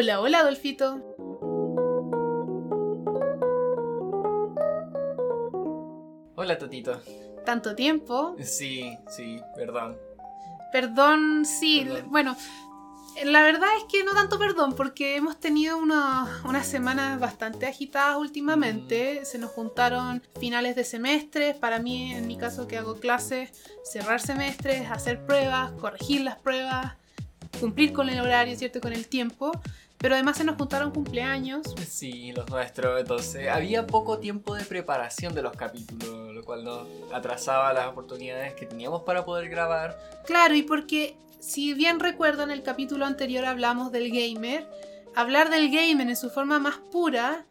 Hola, hola Adolfito. Hola Totito. Tanto tiempo. Sí, sí, perdón. Perdón, sí. Perdón. Bueno, la verdad es que no tanto perdón, porque hemos tenido una- unas semanas bastante agitadas últimamente. Se nos juntaron finales de semestres. Para mí, en mi caso que hago clases, cerrar semestres, hacer pruebas, corregir las pruebas, cumplir con el horario, ¿cierto? Con el tiempo. Pero además se nos juntaron cumpleaños. Sí, los nuestros. Entonces, había poco tiempo de preparación de los capítulos, lo cual nos atrasaba las oportunidades que teníamos para poder grabar. Claro, y porque si bien recuerdan el capítulo anterior hablamos del gamer, hablar del gamer en su forma más pura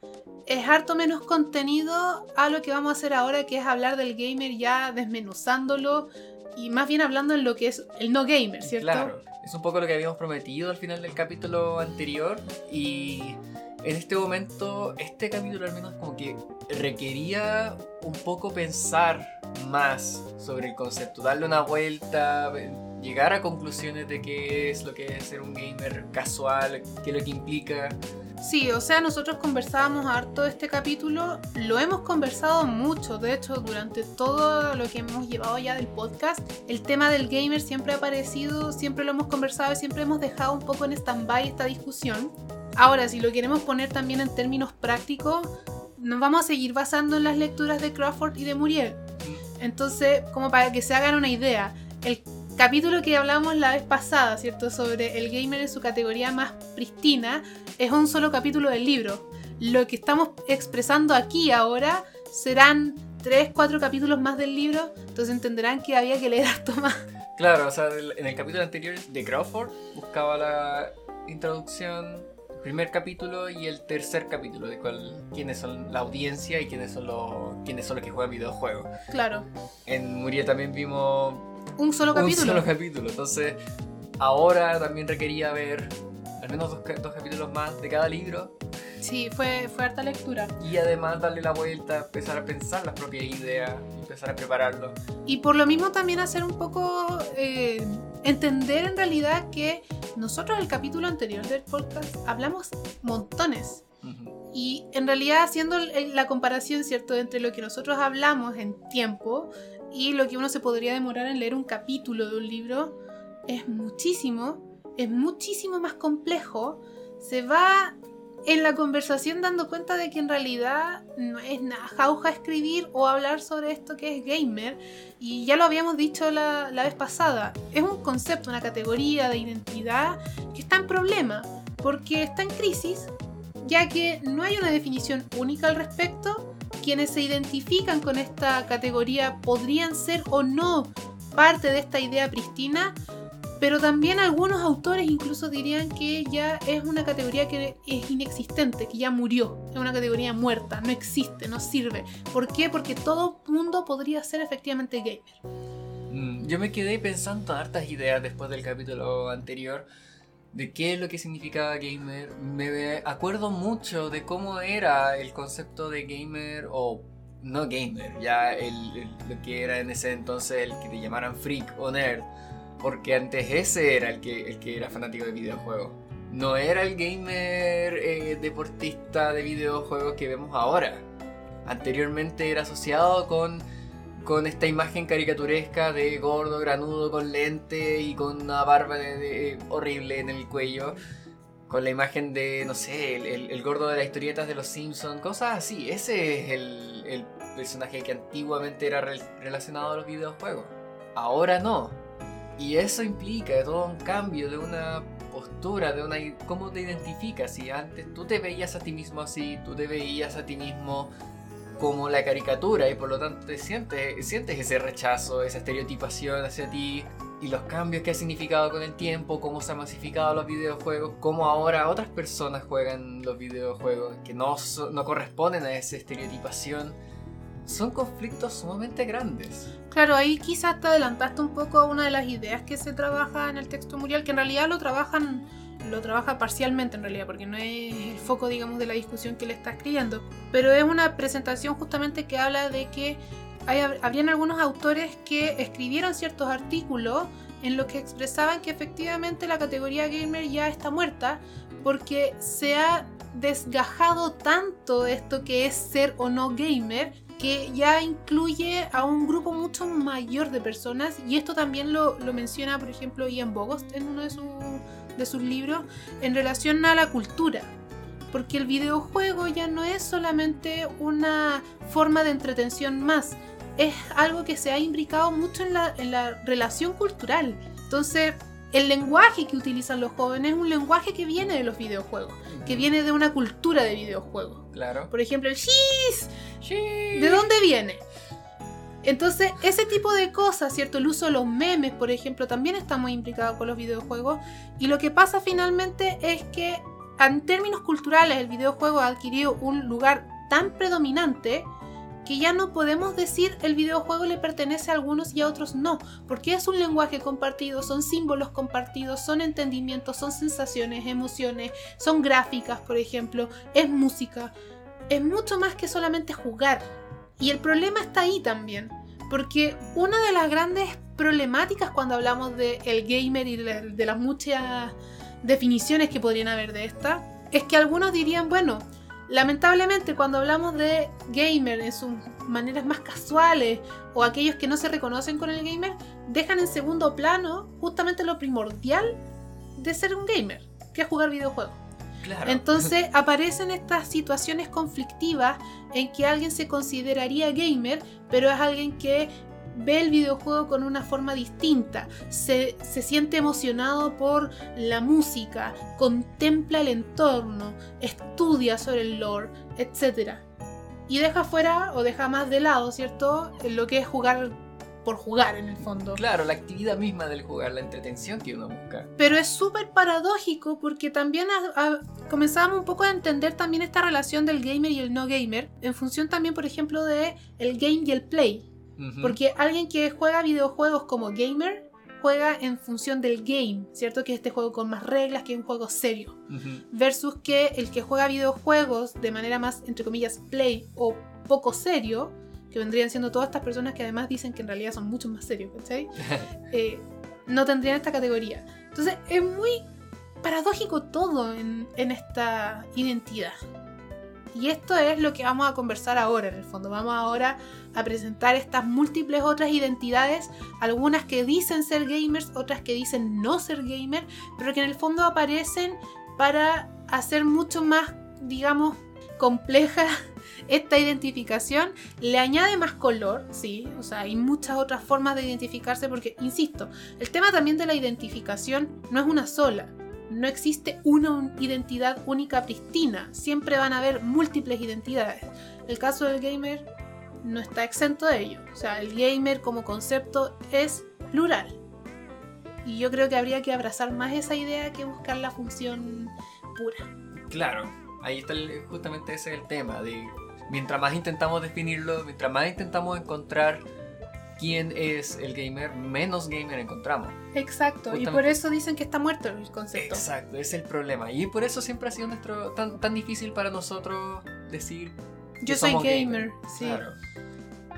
es harto menos contenido a lo que vamos a hacer ahora, que es hablar del gamer ya desmenuzándolo y más bien hablando en lo que es el no gamer, ¿cierto? Claro, es un poco lo que habíamos prometido al final del capítulo anterior y en este momento, este capítulo al menos como que requería un poco pensar más sobre el concepto, darle una vuelta, llegar a conclusiones de qué es lo que es ser un gamer casual, qué es lo que implica. Sí, o sea, nosotros conversábamos harto de este capítulo, lo hemos conversado mucho, de hecho, durante todo lo que hemos llevado ya del podcast, el tema del gamer siempre ha aparecido, siempre lo hemos conversado y siempre hemos dejado un poco en stand-by esta discusión. Ahora, si lo queremos poner también en términos prácticos, nos vamos a seguir basando en las lecturas de Crawford y de Muriel. Entonces, como para que se hagan una idea, el capítulo que hablamos la vez pasada, ¿cierto? Sobre el gamer en su categoría más pristina, es un solo capítulo del libro. Lo que estamos expresando aquí ahora serán 3, 4 capítulos más del libro, entonces entenderán que había que leer harto más. Claro, o sea, en el capítulo anterior de Crawford buscaba la introducción, el primer capítulo y el tercer capítulo, de cuál, quiénes son la audiencia y quiénes son los, quiénes son los que juegan videojuegos. Claro, En Muriel también vimos un solo capítulo. un solo capítulo, entonces ahora también requería ver al menos dos, dos capítulos más de cada libro Sí, fue, fue harta lectura. y además darle la vuelta, empezar a pensar las propias ideas, empezar a prepararlo. Y por lo mismo también hacer un poco, eh, entender en realidad que nosotros en el capítulo anterior del podcast hablamos montones. Y en realidad haciendo la comparación, ¿cierto?, entre lo que nosotros hablamos en tiempo y lo que uno se podría demorar en leer un capítulo de un libro, es muchísimo, es muchísimo más complejo. Se va en la conversación dando cuenta de que en realidad no es nada jauja escribir o hablar sobre esto que es gamer. Y ya lo habíamos dicho la, la vez pasada. Es un concepto, una categoría de identidad que está en problema. Porque está en crisis ya que no hay una definición única al respecto. Quienes se identifican con esta categoría podrían ser o no parte de esta idea pristina, pero también algunos autores incluso dirían que ya es una categoría que es inexistente, que ya murió, es una categoría muerta, no existe, no sirve. ¿Por qué? Porque todo mundo podría ser efectivamente gamer. Mm, Yo me quedé pensando hartas ideas después del capítulo anterior de qué es lo que significaba gamer. Me acuerdo mucho de cómo era el concepto de gamer o no gamer, ya el, lo que era en ese entonces el que te llamaran freak o nerd, porque antes ese era el que, el que era fanático de videojuegos. No era el gamer eh, deportista de videojuegos que vemos ahora. Anteriormente era asociado con con esta imagen caricaturesca de gordo, granudo, con lente y con una barba horrible en el cuello. Con la imagen de, no sé, el, el- gordo de las historietas de los Simpsons, cosas así. Ese es el, el personaje que antiguamente era rel- relacionado a los videojuegos. Ahora no. Y eso implica todo un cambio de una postura, de una... ¿Cómo te identificas? Si antes tú te veías a ti mismo así, tú te veías a ti mismo como la caricatura y por lo tanto te sientes, sientes ese rechazo, esa estereotipación hacia ti y los cambios que ha significado con el tiempo, cómo se han masificado los videojuegos, cómo ahora otras personas juegan los videojuegos que no, no corresponden a esa estereotipación. Son conflictos sumamente grandes. Claro, ahí quizás te adelantaste un poco a una de las ideas que se trabaja en el texto Muriel, que en realidad lo trabajan, lo trabaja parcialmente en realidad, porque no es el foco, digamos, de la discusión que le está escribiendo. Pero es una presentación justamente que habla de que hay, habrían algunos autores que escribieron ciertos artículos en los que expresaban que efectivamente la categoría gamer ya está muerta, porque se ha desgajado tanto esto que es ser o no gamer que ya incluye a un grupo mucho mayor de personas y esto también lo, lo menciona por ejemplo Ian Bogost en uno de, sus de sus libros en relación a la cultura porque el videojuego ya no es solamente una forma de entretención más, es algo que se ha imbricado mucho en la, en la relación cultural. Entonces, el lenguaje que utilizan los jóvenes es un lenguaje que viene de los videojuegos, que viene de una cultura de videojuegos. Claro. Por ejemplo, el cheese. ¿De dónde viene? Entonces, ese tipo de cosas, ¿cierto? El uso de los memes, por ejemplo, también está muy implicado con los videojuegos. Y lo que pasa finalmente es que, en términos culturales, el videojuego ha adquirido un lugar tan predominante que ya no podemos decir el videojuego le pertenece a algunos y a otros no, porque es un lenguaje compartido, son símbolos compartidos, son entendimientos, son sensaciones, emociones, son gráficas, por ejemplo, es música, es mucho más que solamente jugar. Y el problema está ahí también, porque una de las grandes problemáticas cuando hablamos de el gamer y de, de las muchas definiciones que podrían haber de esta, es que algunos dirían, bueno, Lamentablemente cuando hablamos de gamer en sus maneras más casuales o aquellos que no se reconocen con el gamer, dejan en segundo plano justamente lo primordial de ser un gamer, que es jugar videojuegos. Entonces aparecen estas situaciones conflictivas en que alguien se consideraría gamer, pero es alguien que ve el videojuego con una forma distinta, se, se, siente emocionado por la música, contempla el entorno, estudia sobre el lore, etc. Y deja fuera o deja más de lado, ¿cierto? Lo que es jugar por jugar en el fondo. Claro, la actividad misma del jugar, la entretención que uno busca. Pero es súper paradójico porque también a, a, comenzábamos un poco a entender también esta relación del gamer y el no gamer en función también, por ejemplo, de el game y el play. Porque alguien que juega videojuegos como gamer juega en función del game, ¿cierto? Que es este juego con más reglas, que es un juego serio. Uh -huh. Versus que el que juega videojuegos de manera más, entre comillas, play o poco serio, que vendrían siendo todas estas personas que además dicen que en realidad son mucho más serios, ¿cachai? eh, no tendrían esta categoría. Entonces es muy paradójico todo en, en esta identidad. Y esto es lo que vamos a conversar ahora, en el fondo. Vamos ahora a presentar estas múltiples otras identidades, algunas que dicen ser gamers, otras que dicen no ser gamer, pero que en el fondo aparecen para hacer mucho más, digamos, compleja esta identificación. Le añade más color, sí, o sea, hay muchas otras formas de identificarse porque, insisto, el tema también de la identificación no es una sola no existe una identidad única pristina, siempre van a haber múltiples identidades. El caso del gamer no está exento de ello, o sea, el gamer como concepto es plural. Y yo creo que habría que abrazar más esa idea que buscar la función pura. Claro, ahí está justamente ese es el tema, de mientras más intentamos definirlo, mientras más intentamos encontrar quién es el gamer, menos gamer encontramos. Exacto, Justamente. y por eso dicen que está muerto el concepto. Exacto, es el problema. Y por eso siempre ha sido nuestro tan, tan difícil para nosotros decir. Yo soy gamer, gamer, sí. Claro.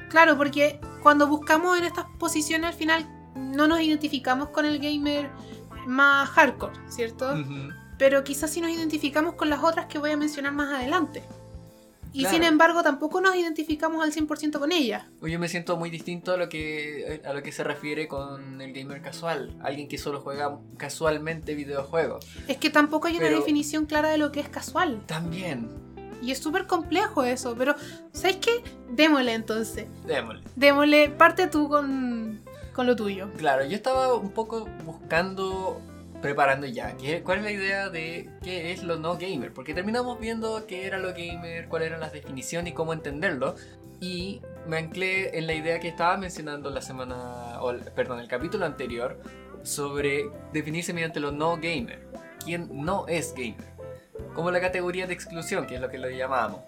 claro, porque cuando buscamos en estas posiciones al final no nos identificamos con el gamer más hardcore, ¿cierto? Uh -huh. Pero quizás sí nos identificamos con las otras que voy a mencionar más adelante. Y claro. sin embargo tampoco nos identificamos al 100% con ella. Yo me siento muy distinto a lo, que, a lo que se refiere con el gamer casual. Alguien que solo juega casualmente videojuegos. Es que tampoco hay una definición clara de lo que es casual. También. Y es súper complejo eso. Pero, ¿sabes qué? Démosle entonces. Démosle. Démosle. Parte tú con, con lo tuyo. Claro, yo estaba un poco buscando preparando ya. ¿Qué, ¿Cuál es la idea de qué es lo no gamer? Porque terminamos viendo qué era lo gamer, cuáles eran las definiciones y cómo entenderlo. Y me anclé en la idea que estaba mencionando la semana, o, perdón, el capítulo anterior, sobre definirse mediante lo no gamer. ¿Quién no es gamer? Como la categoría de exclusión, que es lo que lo llamábamos.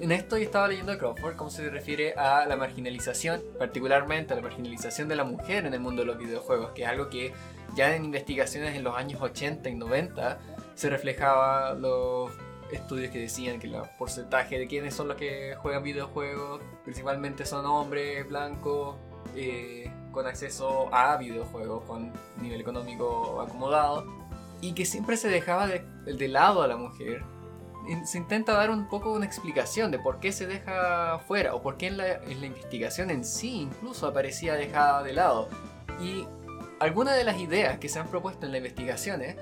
En esto yo estaba leyendo a Crawford cómo se refiere a la marginalización, particularmente a la marginalización de la mujer en el mundo de los videojuegos, que es algo que ya en investigaciones en los años 80 y 90 se reflejaba los estudios que decían que el porcentaje de quienes son los que juegan videojuegos principalmente son hombres blancos eh, con acceso a videojuegos con nivel económico acomodado y que siempre se dejaba de de lado a la mujer, se intenta dar un poco una explicación de por qué se deja fuera o por qué en la, en la investigación en sí incluso aparecía dejada de lado. Y algunas de las ideas que se han propuesto en las investigaciones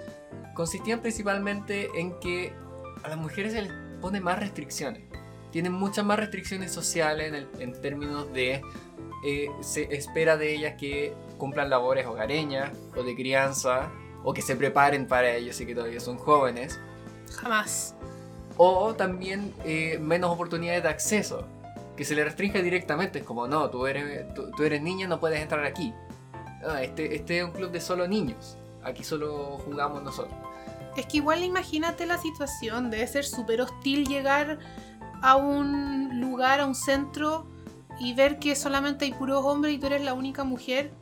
consistían principalmente en que a las mujeres se les pone más restricciones. Tienen muchas más restricciones sociales en, en términos de eh, se espera de ellas que cumplan labores hogareñas o de crianza o que se preparen para ello si que todavía son jóvenes. Jamás. O también eh, menos oportunidades de acceso, que se le restringe directamente. Es como, no, tú eres, tú, eres niña, no puedes entrar aquí. Ah, este, este es un club de solo niños. Aquí solo jugamos nosotros. Es que igual imagínate la situación, debe ser súper hostil llegar a un lugar, a un centro y ver que solamente hay puros hombres y tú eres la única mujer.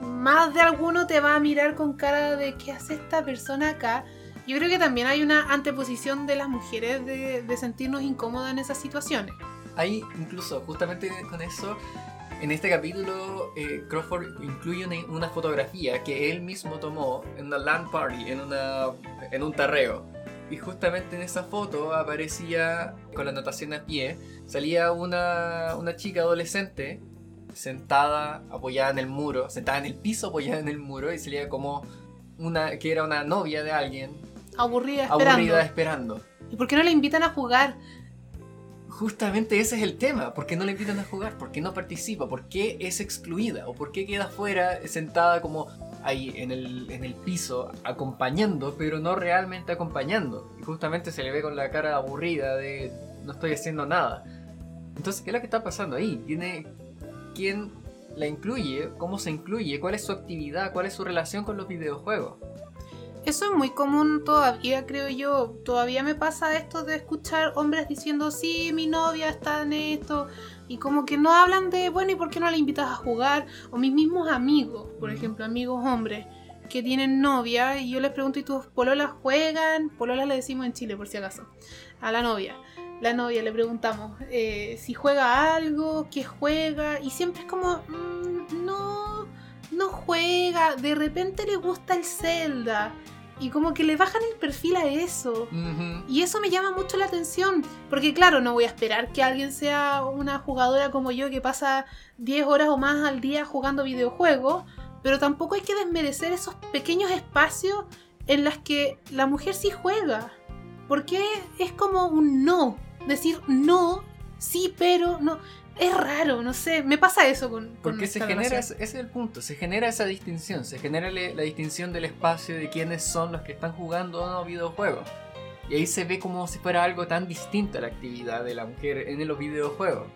Más de alguno te va a mirar con cara de ¿qué hace esta persona acá? Yo creo que también hay una anteposición de las mujeres de, sentirnos incómodas en esas situaciones. Hay incluso, justamente con eso, en este capítulo, eh, Crawford incluye una, fotografía que él mismo tomó en una land party, en, una, en un tarreo. Y justamente en esa foto aparecía, con la anotación a pie, salía una, una chica adolescente sentada, apoyada en el muro, sentada en el piso, apoyada en el muro, y salía como una que era una novia de alguien Aburrida esperando. Aburrida esperando. ¿Y por qué no le invitan a jugar? Justamente ese es el tema. ¿Por qué no le invitan a jugar? ¿Por qué no participa? ¿Por qué es excluida? ¿O por qué queda fuera sentada como ahí en el, en el piso acompañando, pero no realmente acompañando? Y justamente se le ve con la cara aburrida de no estoy haciendo nada. Entonces, ¿qué es lo que está pasando ahí? Tiene quién la incluye, cómo se incluye, cuál es su actividad, cuál es su relación con los videojuegos. Eso es muy común todavía, creo yo. Todavía me pasa esto de escuchar hombres diciendo, sí, mi novia está en esto. Y como que no hablan de, bueno, ¿y por qué no la invitas a jugar? O mis mismos amigos, por ejemplo, amigos hombres que tienen novia. Y yo les pregunto, ¿y tus pololas juegan? Pololas le decimos en Chile, por si acaso. A la novia. La novia le preguntamos eh, si juega algo, qué juega. Y siempre es como, mm, no, no juega. De repente le gusta el Zelda y como que le bajan el perfil a eso. Y eso me llama mucho la atención. Porque claro, no voy a esperar que alguien sea una jugadora como yo que pasa 10 horas o más al día jugando videojuegos. Pero tampoco hay que desmerecer esos pequeños espacios en los que la mujer sí juega. Porque es como un no. Decir no, sí, pero no es raro, no sé, me pasa eso con... Porque se genera, ese es el punto, se genera esa distinción, se genera la distinción del espacio de quiénes son los que están jugando o no videojuegos. Y ahí se ve como si fuera algo tan distinto a la actividad de la mujer en los videojuegos.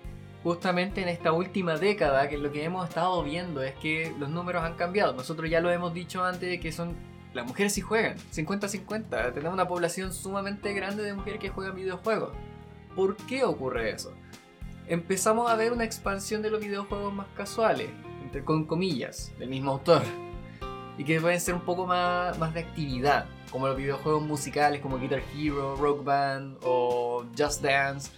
Justamente en esta última década, que lo que hemos estado viendo es que los números han cambiado. Nosotros ya lo hemos dicho antes de que son las mujeres sí juegan, 50-50. Tenemos una población sumamente grande de mujeres que juegan videojuegos. ¿Por qué ocurre eso? Empezamos a ver una expansión de los videojuegos más casuales, entre con comillas, del mismo autor, y que pueden ser un poco más, más de actividad, como los videojuegos musicales como Guitar Hero, Rock Band o Just Dance,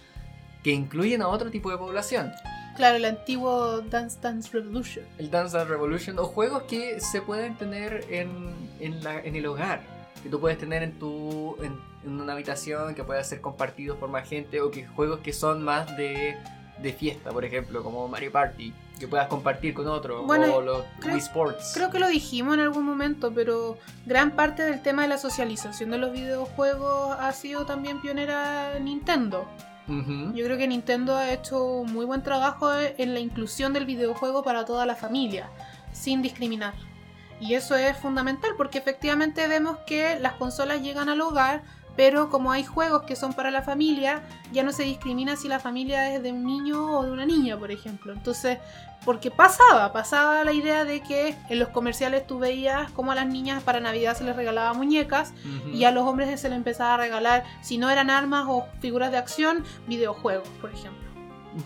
que incluyen a otro tipo de población. Claro, el antiguo Dance Dance Revolution. El Dance Dance Revolution, o juegos que se pueden tener en, en, la, en el hogar, que tú puedes tener en tu en, en, una habitación, que puede ser compartido por más gente, o que juegos que son más de de fiesta, por ejemplo, como Mario Party, que puedas compartir con otro, o los Wii Sports. Creo que lo dijimos en algún momento, pero gran parte del tema de la socialización de los videojuegos ha sido también pionera Nintendo. Yo creo que Nintendo ha hecho un muy buen trabajo en la inclusión del videojuego para toda la familia, sin discriminar. Y eso es fundamental porque efectivamente vemos que las consolas llegan al hogar, pero como hay juegos que son para la familia, ya no se discrimina si la familia es de un niño o de una niña, por ejemplo. Entonces, porque pasaba, pasaba la idea de que en los comerciales tú veías como a las niñas para Navidad se les regalaba muñecas y a los hombres se les empezaba a regalar, si no eran armas o figuras de acción, videojuegos, por ejemplo.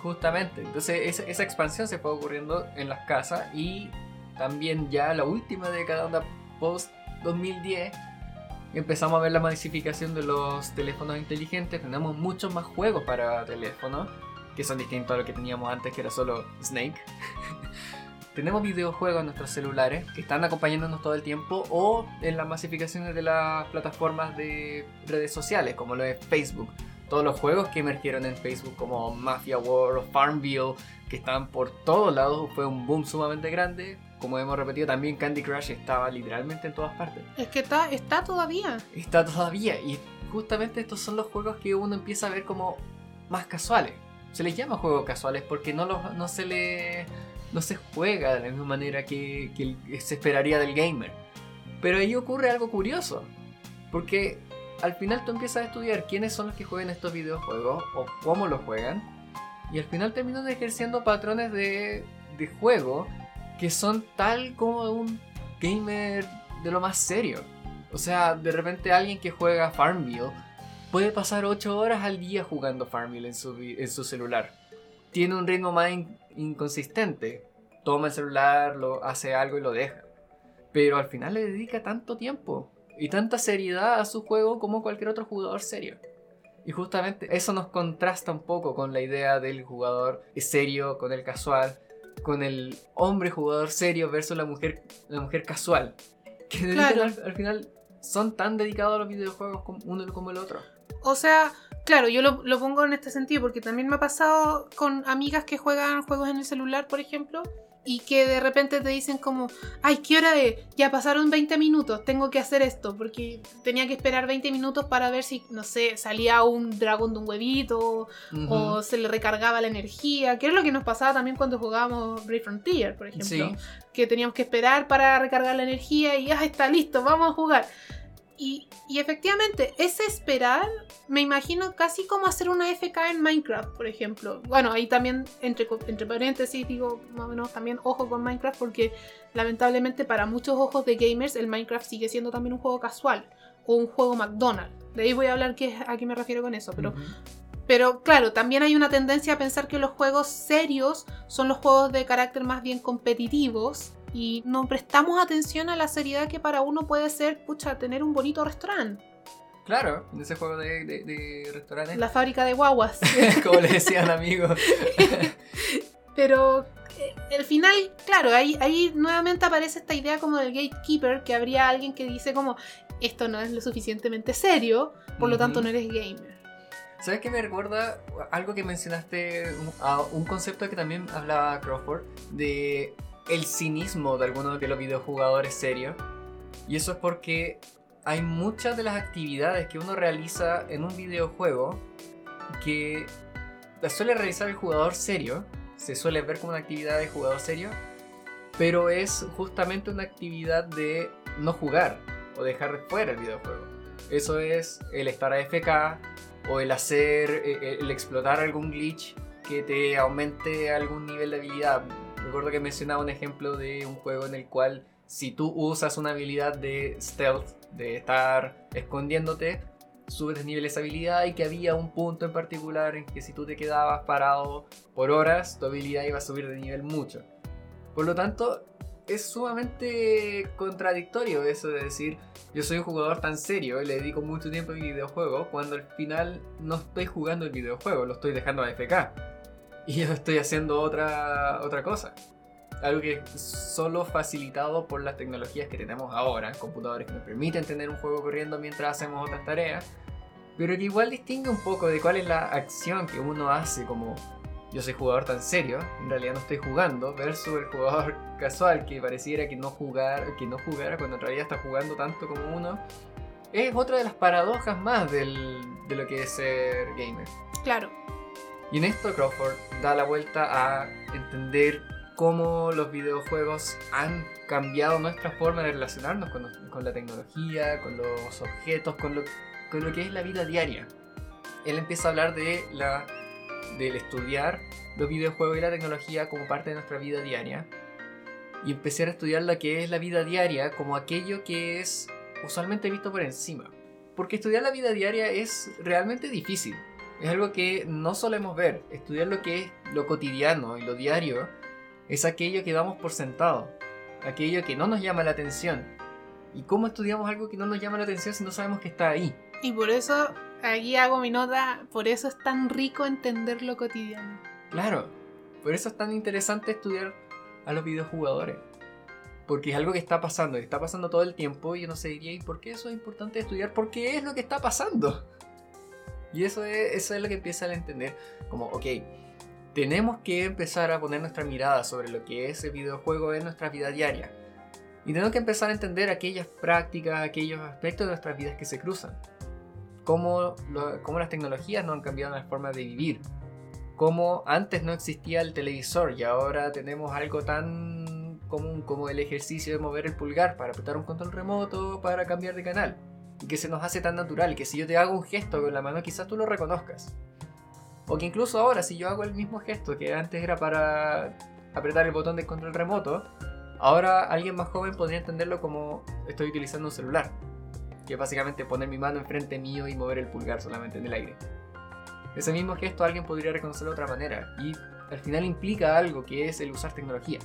Justamente, entonces esa, esa expansión se fue ocurriendo en las casas y también ya la última década, post 2010, empezamos a ver la masificación de los teléfonos inteligentes, tenemos muchos más juegos para teléfono, que son distintos a lo que teníamos antes, que era solo Snake. tenemos videojuegos en nuestros celulares que están acompañándonos todo el tiempo o en las masificaciones de las plataformas de redes sociales, como lo es Facebook. Todos los juegos que emergieron en Facebook, como Mafia World o Farmville, que están por todos lados, fue un boom sumamente grande. Como hemos repetido, también Candy Crush estaba literalmente en todas partes. Es que está, está todavía. Está todavía, y justamente estos son los juegos que uno empieza a ver como más casuales. Se les llama juegos casuales porque no, los, no se le no se juega de la misma manera que, que se esperaría del gamer. Pero ahí ocurre algo curioso, porque al final tú empiezas a estudiar quiénes son los que juegan estos videojuegos o cómo los juegan, y al final terminan ejerciendo patrones de, de juego que son tal como un gamer de lo más serio. O sea, de repente alguien que juega Farmville puede pasar 8 horas al día jugando Farmville en su, celular. Tiene un ritmo más inconsistente. Toma el celular, lo hace algo y lo deja. Pero al final le dedica tanto tiempo y tanta seriedad a su juego como cualquier otro jugador serio. Y justamente eso nos contrasta un poco con la idea del jugador serio, con el casual, con el hombre jugador serio versus la mujer, la mujer casual. Que al, final son tan dedicados a los videojuegos como uno como el otro. O sea, claro, yo lo, lo, pongo en este sentido porque también me ha pasado con amigas que juegan juegos en el celular, por ejemplo, y que de repente te dicen como, ay, ¿qué hora es? Ya pasaron 20 minutos, tengo que hacer esto, porque tenía que esperar 20 minutos para ver si, no sé, salía un dragón de un huevito o se le recargaba la energía, que es lo que nos pasaba también cuando jugábamos Brave Frontier, por ejemplo, que teníamos que esperar para recargar la energía y ya está listo, vamos a jugar. Y, efectivamente, ese esperar, me imagino casi como hacer una FK en Minecraft, por ejemplo. Bueno, ahí también, entre, entre paréntesis, digo, más o menos también ojo con Minecraft, porque lamentablemente para muchos ojos de gamers, el Minecraft sigue siendo también un juego casual o un juego McDonald's. De ahí voy a hablar qué, a qué me refiero con eso, pero. Pero claro, también hay una tendencia a pensar que los juegos serios son los juegos de carácter más bien competitivos y no prestamos atención a la seriedad que para uno puede ser, pucha, tener un bonito restaurante. Claro, en ese juego de, de, restaurantes. La fábrica de guaguas. Como le decían amigos. Pero eh, final, claro, ahí, ahí nuevamente aparece esta idea como del gatekeeper, que habría alguien que dice como, esto no es lo suficientemente serio, por lo tanto no eres gamer. ¿Sabes qué me recuerda algo que mencionaste, un concepto que también hablaba Crawford, de el cinismo de algunos de los videojugadores serios. Y eso es porque hay muchas de las actividades que uno realiza en un videojuego que las suele realizar el jugador serio, se suele ver como una actividad de jugador serio, pero es justamente una actividad de no jugar o dejar de fuera el videojuego. Eso es el estar AFK o el hacer, eh, el explotar algún glitch que te aumente algún nivel de habilidad. Recuerdo que mencionaba un ejemplo de un juego en el cual si tú usas una habilidad de stealth, de estar escondiéndote, subes de nivel esa habilidad y que había un punto en particular en que si tú te quedabas parado por horas, tu habilidad iba a subir de nivel mucho. Por lo tanto, es sumamente contradictorio eso de decir yo soy un jugador tan serio y le dedico mucho tiempo a mi videojuego cuando al final no estoy jugando el videojuego, lo estoy dejando a FK y yo estoy haciendo otra, otra cosa. Algo que es solo facilitado por las tecnologías que tenemos ahora, computadores que nos permiten tener un juego corriendo mientras hacemos otras tareas, pero que igual distingue un poco de cuál es la acción que uno hace como yo soy jugador tan serio, en realidad no estoy jugando, versus el jugador casual que pareciera que no, jugar, que no jugara cuando en realidad está jugando tanto como uno. Es otra de las paradojas más del, de lo que es ser gamer. Claro. Y en esto Crawford da la vuelta a entender cómo los videojuegos han cambiado nuestra forma de relacionarnos con, la tecnología, con los objetos, con lo, que es la vida diaria. Él empieza a hablar de la, del estudiar los videojuegos y la tecnología como parte de nuestra vida diaria. Y empecé a estudiar lo que es la vida diaria como aquello que es usualmente visto por encima. Porque estudiar la vida diaria es realmente difícil es algo que no solemos ver. Estudiar lo que es lo cotidiano y lo diario es aquello que damos por sentado, aquello que no nos llama la atención. ¿Y cómo estudiamos algo que no nos llama la atención si no sabemos que está ahí? Y por eso, aquí hago mi nota, por eso es tan rico entender lo cotidiano. Claro, por eso es tan interesante estudiar a los videojugadores. Porque es algo que está pasando, está pasando todo el tiempo y yo no sé, diría, ¿y por qué eso es importante estudiar? Porque es lo que está pasando. Y eso es, lo que empieza a entender, como, ok, tenemos que empezar a poner nuestra mirada sobre lo que es el videojuego en nuestra vida diaria. Y tenemos que empezar a entender aquellas prácticas, aquellos aspectos de nuestras vidas que se cruzan. Cómo, cómo las tecnologías no han cambiado la forma de vivir. Cómo antes no existía el televisor y ahora tenemos algo tan común como el ejercicio de mover el pulgar para apretar un control remoto, para cambiar de canal. Y que se nos hace tan natural que si yo te hago un gesto con la mano quizás tú lo reconozcas. O que incluso ahora si yo hago el mismo gesto que antes era para apretar el botón de control remoto, ahora alguien más joven podría entenderlo como estoy utilizando un celular. Que es básicamente poner mi mano enfrente mío y mover el pulgar solamente en el aire. Ese mismo gesto alguien podría reconocerlo de otra manera y al final implica algo que es el usar tecnología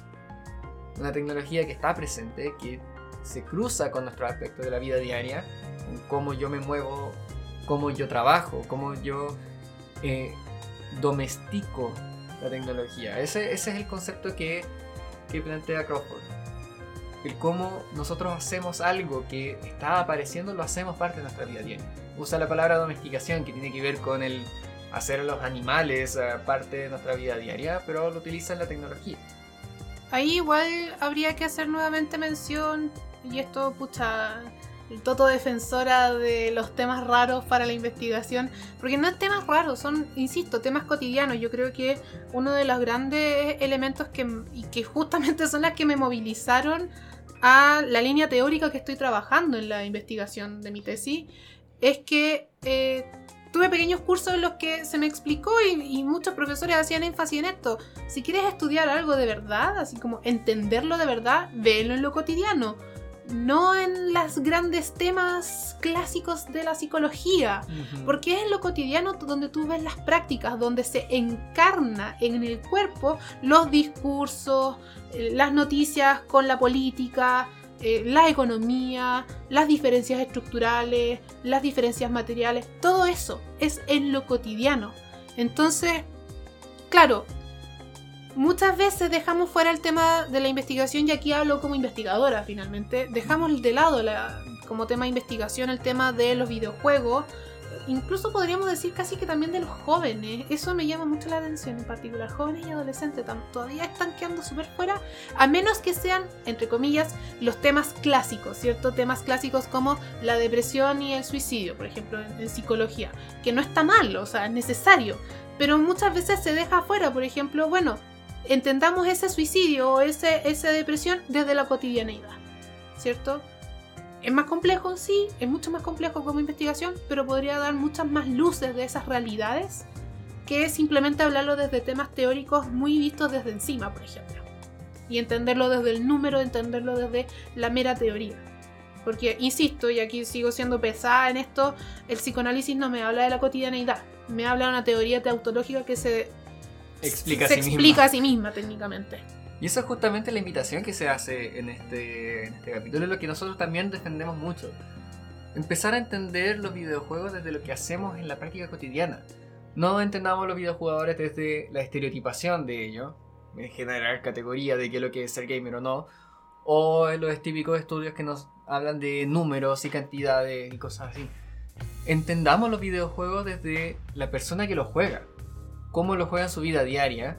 una tecnología que está presente, que se cruza con nuestros aspectos de la vida diaria, cómo yo me muevo, cómo yo trabajo, cómo yo eh, domestico la tecnología. Ese, es el concepto que, plantea Crawford. El cómo nosotros hacemos algo que está apareciendo, lo hacemos parte de nuestra vida diaria. Usa la palabra domesticación, que tiene que ver con el hacer a los animales eh, parte de nuestra vida diaria, pero lo utiliza en la tecnología. Ahí igual habría que hacer nuevamente mención, y esto, pucha, toto defensora de los temas raros para la investigación, porque no es temas raros, son, insisto, temas cotidianos. Yo creo que uno de los grandes elementos que, y que justamente son las que me movilizaron a la línea teórica que estoy trabajando en la investigación de mi tesis, es que eh, tuve pequeños cursos en los que se me explicó y, muchos profesores hacían énfasis en esto. Si quieres estudiar algo de verdad, así como entenderlo de verdad, véelo en lo cotidiano. No en los grandes temas clásicos de la psicología, porque es en lo cotidiano donde tú ves las prácticas, donde se encarna en el cuerpo los discursos, eh, las noticias con la política, eh, la economía, las diferencias estructurales, las diferencias materiales, todo eso es en lo cotidiano. Entonces, claro, muchas veces dejamos fuera el tema de la investigación y aquí hablo como investigadora finalmente, dejamos de lado como tema de investigación el tema de los videojuegos incluso podríamos decir casi que también de los jóvenes. Eso me llama mucho la atención en particular. Jóvenes y adolescentes todavía están quedando súper fuera, a menos que sean, entre comillas, los temas clásicos, ¿cierto? Temas clásicos como la depresión y el suicidio, por ejemplo, en, psicología, que no está mal, o sea, es necesario. Pero muchas veces se deja afuera, por ejemplo, bueno, entendamos ese suicidio o ese, esa depresión desde la cotidianeidad, ¿cierto? Es más complejo, sí, es mucho más complejo como investigación, pero podría dar muchas más luces de esas realidades que simplemente hablarlo desde temas teóricos muy vistos desde encima, por ejemplo. Y entenderlo desde el número, entenderlo desde la mera teoría. Porque, insisto, y aquí sigo siendo pesada en esto, el psicoanálisis no me habla de la cotidianeidad, me habla de una teoría teautológica que se explica, se explica a sí misma técnicamente. Y esa es justamente la invitación que se hace en este, en este capítulo, es lo que nosotros también defendemos mucho. Empezar a entender los videojuegos desde lo que hacemos en la práctica cotidiana. No entendamos los videojugadores desde la estereotipación de ellos, en generar categoría de qué es lo que es ser gamer o no, o en los típicos estudios que nos hablan de números y cantidades y cosas así. Entendamos los videojuegos desde la persona que los juega, cómo lo juega en su vida diaria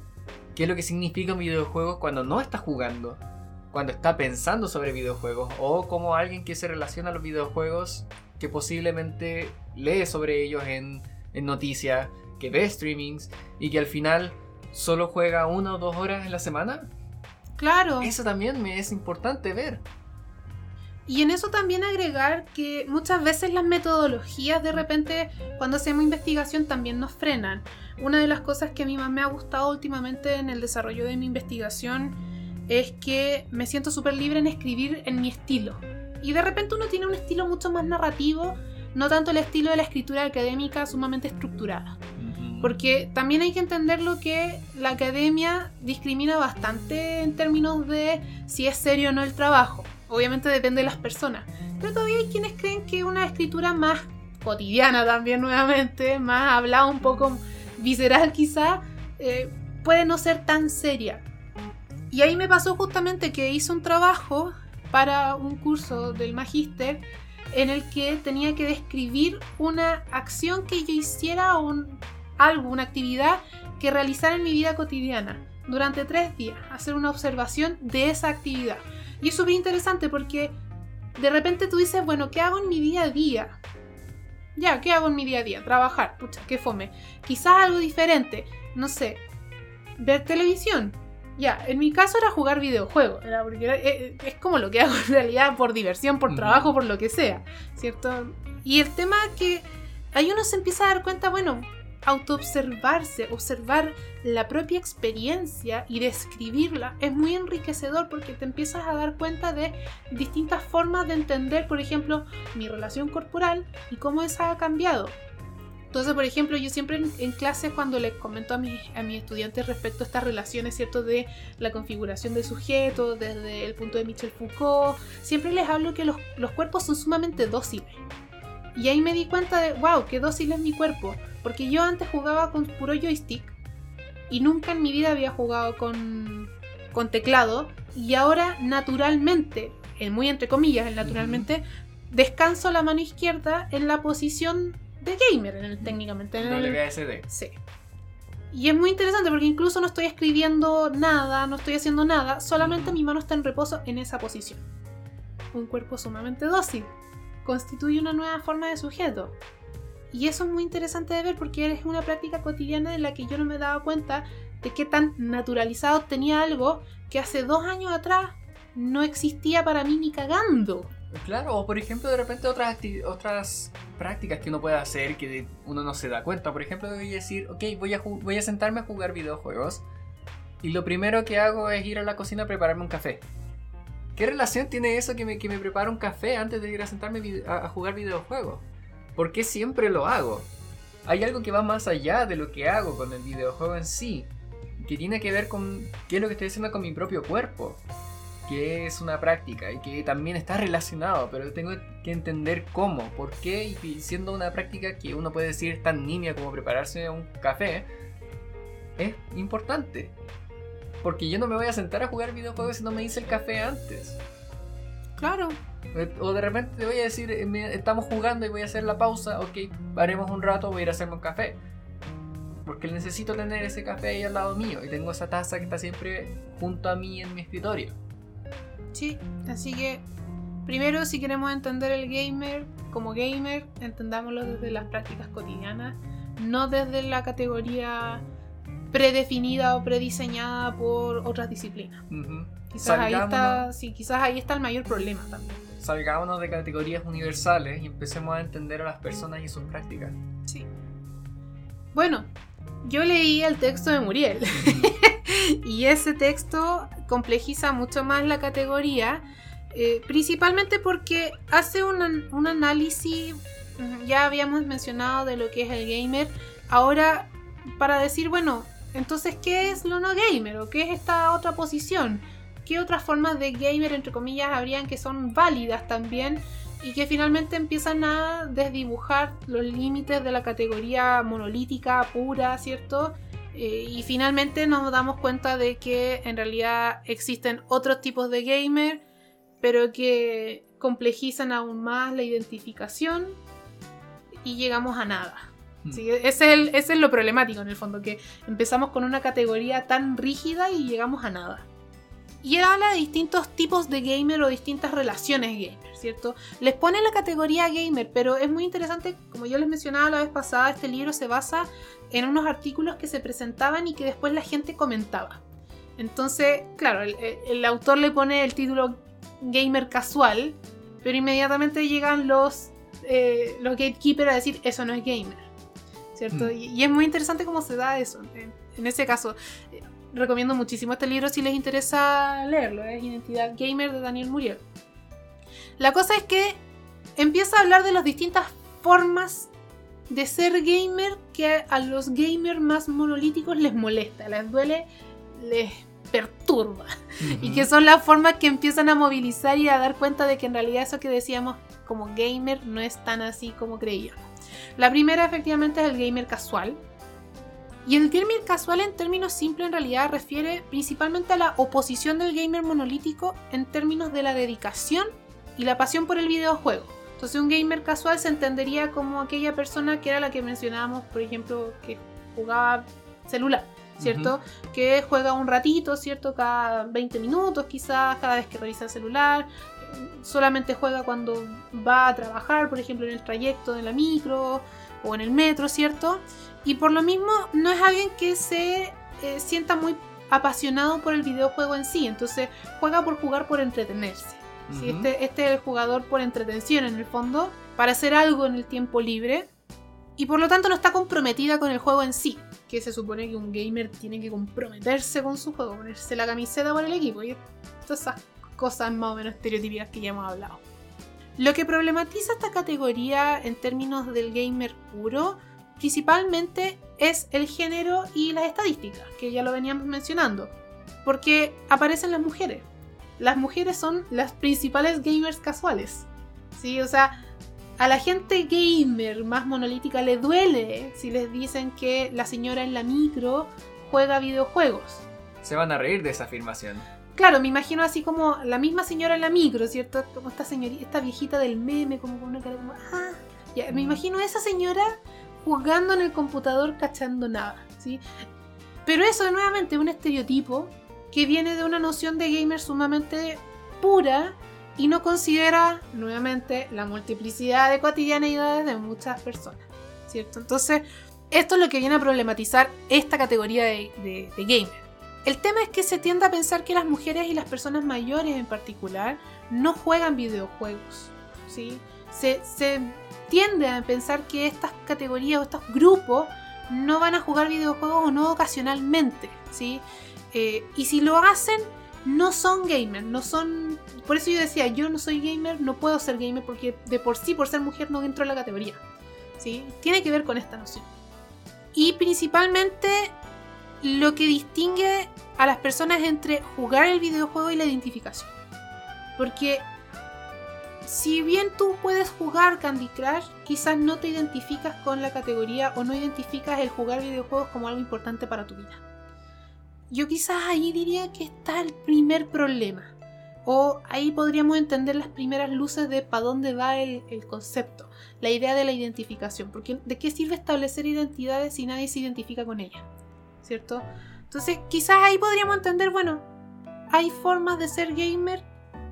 qué es lo que significa un videojuego cuando no está jugando, cuando está pensando sobre videojuegos, o como alguien que se relaciona a los videojuegos, que posiblemente lee sobre ellos en, en noticias, que ve streamings y que al final solo juega una o dos horas en la semana. Claro. Eso también me es importante ver. Y en eso también agregar que muchas veces las metodologías de repente cuando hacemos investigación también nos frenan. Una de las cosas que a mí más me ha gustado últimamente en el desarrollo de mi investigación es que me siento súper libre en escribir en mi estilo. Y de repente uno tiene un estilo mucho más narrativo, no tanto el estilo de la escritura académica sumamente estructurada. Porque también hay que entender lo que la academia discrimina bastante en términos de si es serio o no el trabajo. Obviamente depende de las personas. Pero todavía hay quienes creen que una escritura más cotidiana también nuevamente, más hablada un poco visceral quizá, eh, puede no ser tan seria. Y ahí me pasó justamente que hice un trabajo para un curso del magíster en el que tenía que describir una acción que yo hiciera o un, algo, una actividad que realizara en mi vida cotidiana durante tres días, hacer una observación de esa actividad. Y es súper interesante porque de repente tú dices, bueno, ¿qué hago en mi día a día? Ya, ¿qué hago en mi día a día? Trabajar, pucha, qué fome. Quizás algo diferente, no sé, ver televisión. Ya, en mi caso era jugar videojuegos, era porque era- eh, es como lo que hago en realidad por diversión, por trabajo, por lo que sea, ¿cierto? Y el tema que ahí uno se empieza a dar cuenta, bueno, autoobservarse, observar la propia experiencia y describirla es muy enriquecedor porque te empiezas a dar cuenta de distintas formas de entender, por ejemplo, mi relación corporal y cómo esa ha cambiado. Entonces, por ejemplo, yo siempre en, en clases cuando les comento a mis, a mis estudiantes respecto a estas relaciones, ¿cierto? De la configuración del sujeto, desde el punto de Michel Foucault, siempre les hablo que los, los cuerpos son sumamente dóciles. Y ahí me di cuenta de, wow, qué dócil es mi cuerpo. Porque yo antes jugaba con puro joystick y nunca en mi vida había jugado con, con teclado. Y ahora naturalmente, en muy entre comillas, el naturalmente, descanso la mano izquierda en la posición de gamer, en el, técnicamente. En el, WSD. Sí. Y es muy interesante porque incluso no estoy escribiendo nada, no estoy haciendo nada, solamente mi mano está en reposo en esa posición. Un cuerpo sumamente dócil constituye una nueva forma de sujeto. Y eso es muy interesante de ver porque es una práctica cotidiana en la que yo no me daba cuenta de qué tan naturalizado tenía algo que hace dos años atrás no existía para mí ni cagando. Claro, o por ejemplo, de repente otras, otras prácticas que uno puede hacer que uno no se da cuenta. Por ejemplo, voy a decir, ok, voy a, voy a sentarme a jugar videojuegos y lo primero que hago es ir a la cocina a prepararme un café. ¿Qué relación tiene eso que me, que me prepara un café antes de ir a sentarme a, a jugar videojuegos? ¿Por qué siempre lo hago? Hay algo que va más allá de lo que hago con el videojuego en sí, que tiene que ver con qué es lo que estoy haciendo con mi propio cuerpo que es una práctica y que también está relacionado, pero tengo que entender cómo, por qué, y siendo una práctica que uno puede decir tan nimia como prepararse un café, es importante. Porque yo no me voy a sentar a jugar videojuegos si no me hice el café antes. Claro. O de repente te voy a decir, eh, estamos jugando y voy a hacer la pausa, ok, haremos un rato, voy a ir a hacerme un café. Porque necesito tener ese café ahí al lado mío y tengo esa taza que está siempre junto a mí en mi escritorio. Sí, así que primero si queremos entender el gamer como gamer, entendámoslo desde las prácticas cotidianas, no desde la categoría predefinida o prediseñada por otras disciplinas. Quizás ahí está, sí, quizás ahí está el mayor problema también. salgámonos de categorías universales y empecemos a entender a las personas y sus prácticas. Sí. Bueno, yo leí el texto de Muriel y ese texto complejiza mucho más la categoría, eh, principalmente porque hace un, un análisis, ya habíamos mencionado de lo que es el gamer, ahora para decir, bueno, entonces, ¿qué es lo no gamer? ¿O qué es esta otra posición? ¿Qué otras formas de gamer, entre comillas, habrían que son válidas también? y que finalmente empiezan a desdibujar los límites de la categoría monolítica pura, ¿cierto? Eh, y finalmente nos damos cuenta de que en realidad existen otros tipos de gamer, pero que complejizan aún más la identificación y llegamos a nada. Mm. Sí, ese, es el- ese es lo problemático en el fondo, que empezamos con una categoría tan rígida y llegamos a nada. Y él habla de distintos tipos de gamer o distintas relaciones gamer, ¿cierto? Les pone la categoría gamer, pero es muy interesante, como yo les mencionaba la vez pasada, este libro se basa en unos artículos que se presentaban y que después la gente comentaba. Entonces, claro, el, el autor le pone el título gamer casual, pero inmediatamente llegan los, eh, los gatekeepers a decir eso no es gamer, ¿cierto? Mm. Y, y es muy interesante cómo se da eso. En, en ese caso, eh, recomiendo muchísimo este libro si les interesa leerlo, es Identidad Gamer de Daniel Muriel. La cosa es que empieza a hablar de las distintas formas de ser gamer que a los gamers más monolíticos les molesta, les duele, les perturba. Y que son las formas que empiezan a movilizar y a dar cuenta de que en realidad eso que decíamos como gamer no es tan así como creíamos. La primera efectivamente es el gamer casual, Y el gamer casual en términos simples en realidad refiere principalmente a la oposición del gamer monolítico en términos de la dedicación y la pasión por el videojuego. Entonces un gamer casual se entendería como aquella persona que era la que mencionábamos, por ejemplo, que jugaba celular, ¿cierto? Que juega un ratito, ¿cierto? Cada 20 minutos quizás, cada vez que revisa el celular. Solamente juega cuando va a trabajar, por ejemplo, en el trayecto de la micro o en el metro, ¿cierto? Y por lo mismo no es alguien que se eh, sienta muy apasionado por el videojuego en sí, entonces juega por jugar por entretenerse. este, este es el jugador por entretención en el fondo, para hacer algo en el tiempo libre y por lo tanto no está comprometida con el juego en sí, que se supone que un gamer tiene que comprometerse con su juego, ponerse la camiseta por el equipo y todas esas cosas más o menos estereotípicas que ya hemos hablado. Lo que problematiza esta categoría en términos del gamer puro principalmente es el género y las estadísticas, que ya lo veníamos mencionando, porque aparecen las mujeres. Las mujeres son las principales gamers casuales. ¿sí? O sea, a la gente gamer más monolítica le duele si les dicen que la señora en la micro juega videojuegos. Se van a reír de esa afirmación. Claro, me imagino así como la misma señora en la micro, ¿cierto? Como esta señorita, esta viejita del meme, como con una cara como, ah, ya, me imagino a esa señora jugando en el computador cachando nada, ¿sí? Pero eso nuevamente es un estereotipo que viene de una noción de gamer sumamente pura y no considera nuevamente la multiplicidad de cotidianeidades de muchas personas, ¿cierto? Entonces, esto es lo que viene a problematizar esta categoría de, gamer. El tema es que se tiende a pensar que las mujeres y las personas mayores en particular no juegan videojuegos, ¿sí? Se, se tiende a pensar que estas categorías o estos grupos no van a jugar videojuegos o no ocasionalmente, ¿sí? Eh, y si lo hacen, no son gamers, no son... Por eso yo decía, yo no soy gamer, no puedo ser gamer porque de por sí, por ser mujer, no entro en la categoría, ¿sí? Tiene que ver con esta noción. Y principalmente lo que distingue a las personas entre jugar el videojuego y la identificación. Porque si bien tú puedes jugar Candy Crush, quizás no te identificas con la categoría o no identificas el jugar videojuegos como algo importante para tu vida. Yo quizás ahí diría que está el primer problema. O ahí podríamos entender las primeras luces de para dónde va el, concepto, la idea de la identificación. Porque ¿de qué sirve establecer identidades si nadie se identifica con ellas? ¿Cierto? Entonces quizás ahí podríamos entender, bueno, hay formas de ser gamer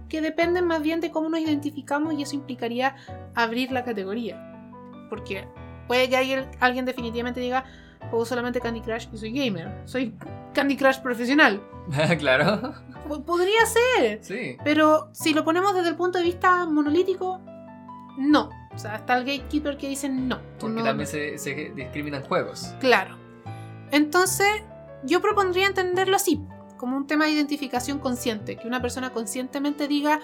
que dependen más bien de cómo nos identificamos y eso implicaría abrir la categoría. Porque puede que alguien definitivamente diga, juego solamente Candy Crush y soy gamer, soy Candy Crush profesional. claro. podría ser. Sí. Pero si lo ponemos desde el punto de vista monolítico, no. O sea, está el gatekeeper que dice no. Porque también se, se discriminan juegos. Claro. Entonces, yo propondría entenderlo así como un tema de identificación consciente, que una persona conscientemente diga,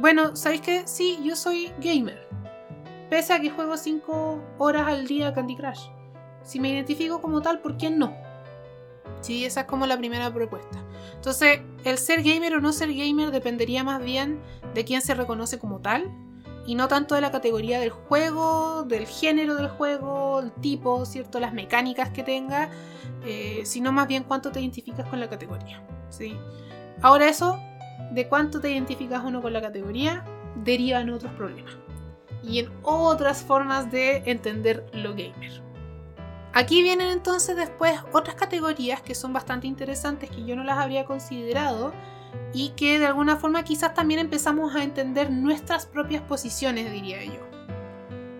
bueno, ¿sabéis qué? Sí, yo soy gamer, pese a que juego 5 horas al día Candy Crush. Si me identifico como tal, ¿por qué no? Sí, esa es como la primera propuesta. Entonces, el ser gamer o no ser gamer dependería más bien de quién se reconoce como tal y no tanto de la categoría del juego, del género del juego, el tipo, ¿cierto? Las mecánicas que tenga, eh, sino más bien cuánto te identificas con la categoría, ¿sí? Ahora eso, de cuánto te identificas uno con la categoría, deriva en otros problemas y en otras formas de entender lo gamer. Aquí vienen entonces después otras categorías que son bastante interesantes que yo no las habría considerado y que de alguna forma quizás también empezamos a entender nuestras propias posiciones, diría yo.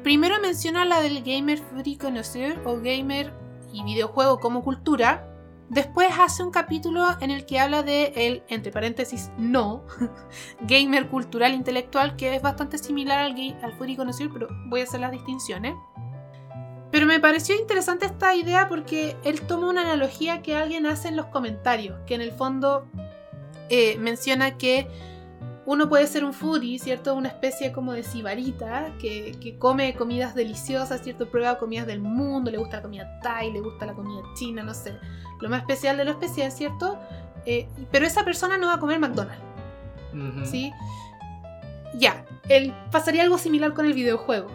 Primero menciona la del gamer foodie connoisseur o gamer y videojuego como cultura. Después hace un capítulo en el que habla de el, entre paréntesis, no, gamer cultural intelectual, que es bastante similar al, al connoisseur, pero voy a hacer las distinciones. Pero me pareció interesante esta idea porque él toma una analogía que alguien hace en los comentarios, que en el fondo eh, menciona que uno puede ser un foodie, ¿cierto? Una especie como de sibarita que, que, come comidas deliciosas, ¿cierto? Prueba comidas del mundo, le gusta la comida thai, le gusta la comida china, no sé. Lo más especial de lo especial, ¿cierto? Eh, pero esa persona no va a comer McDonald's. ¿Sí? Ya, él pasaría algo similar con el videojuego.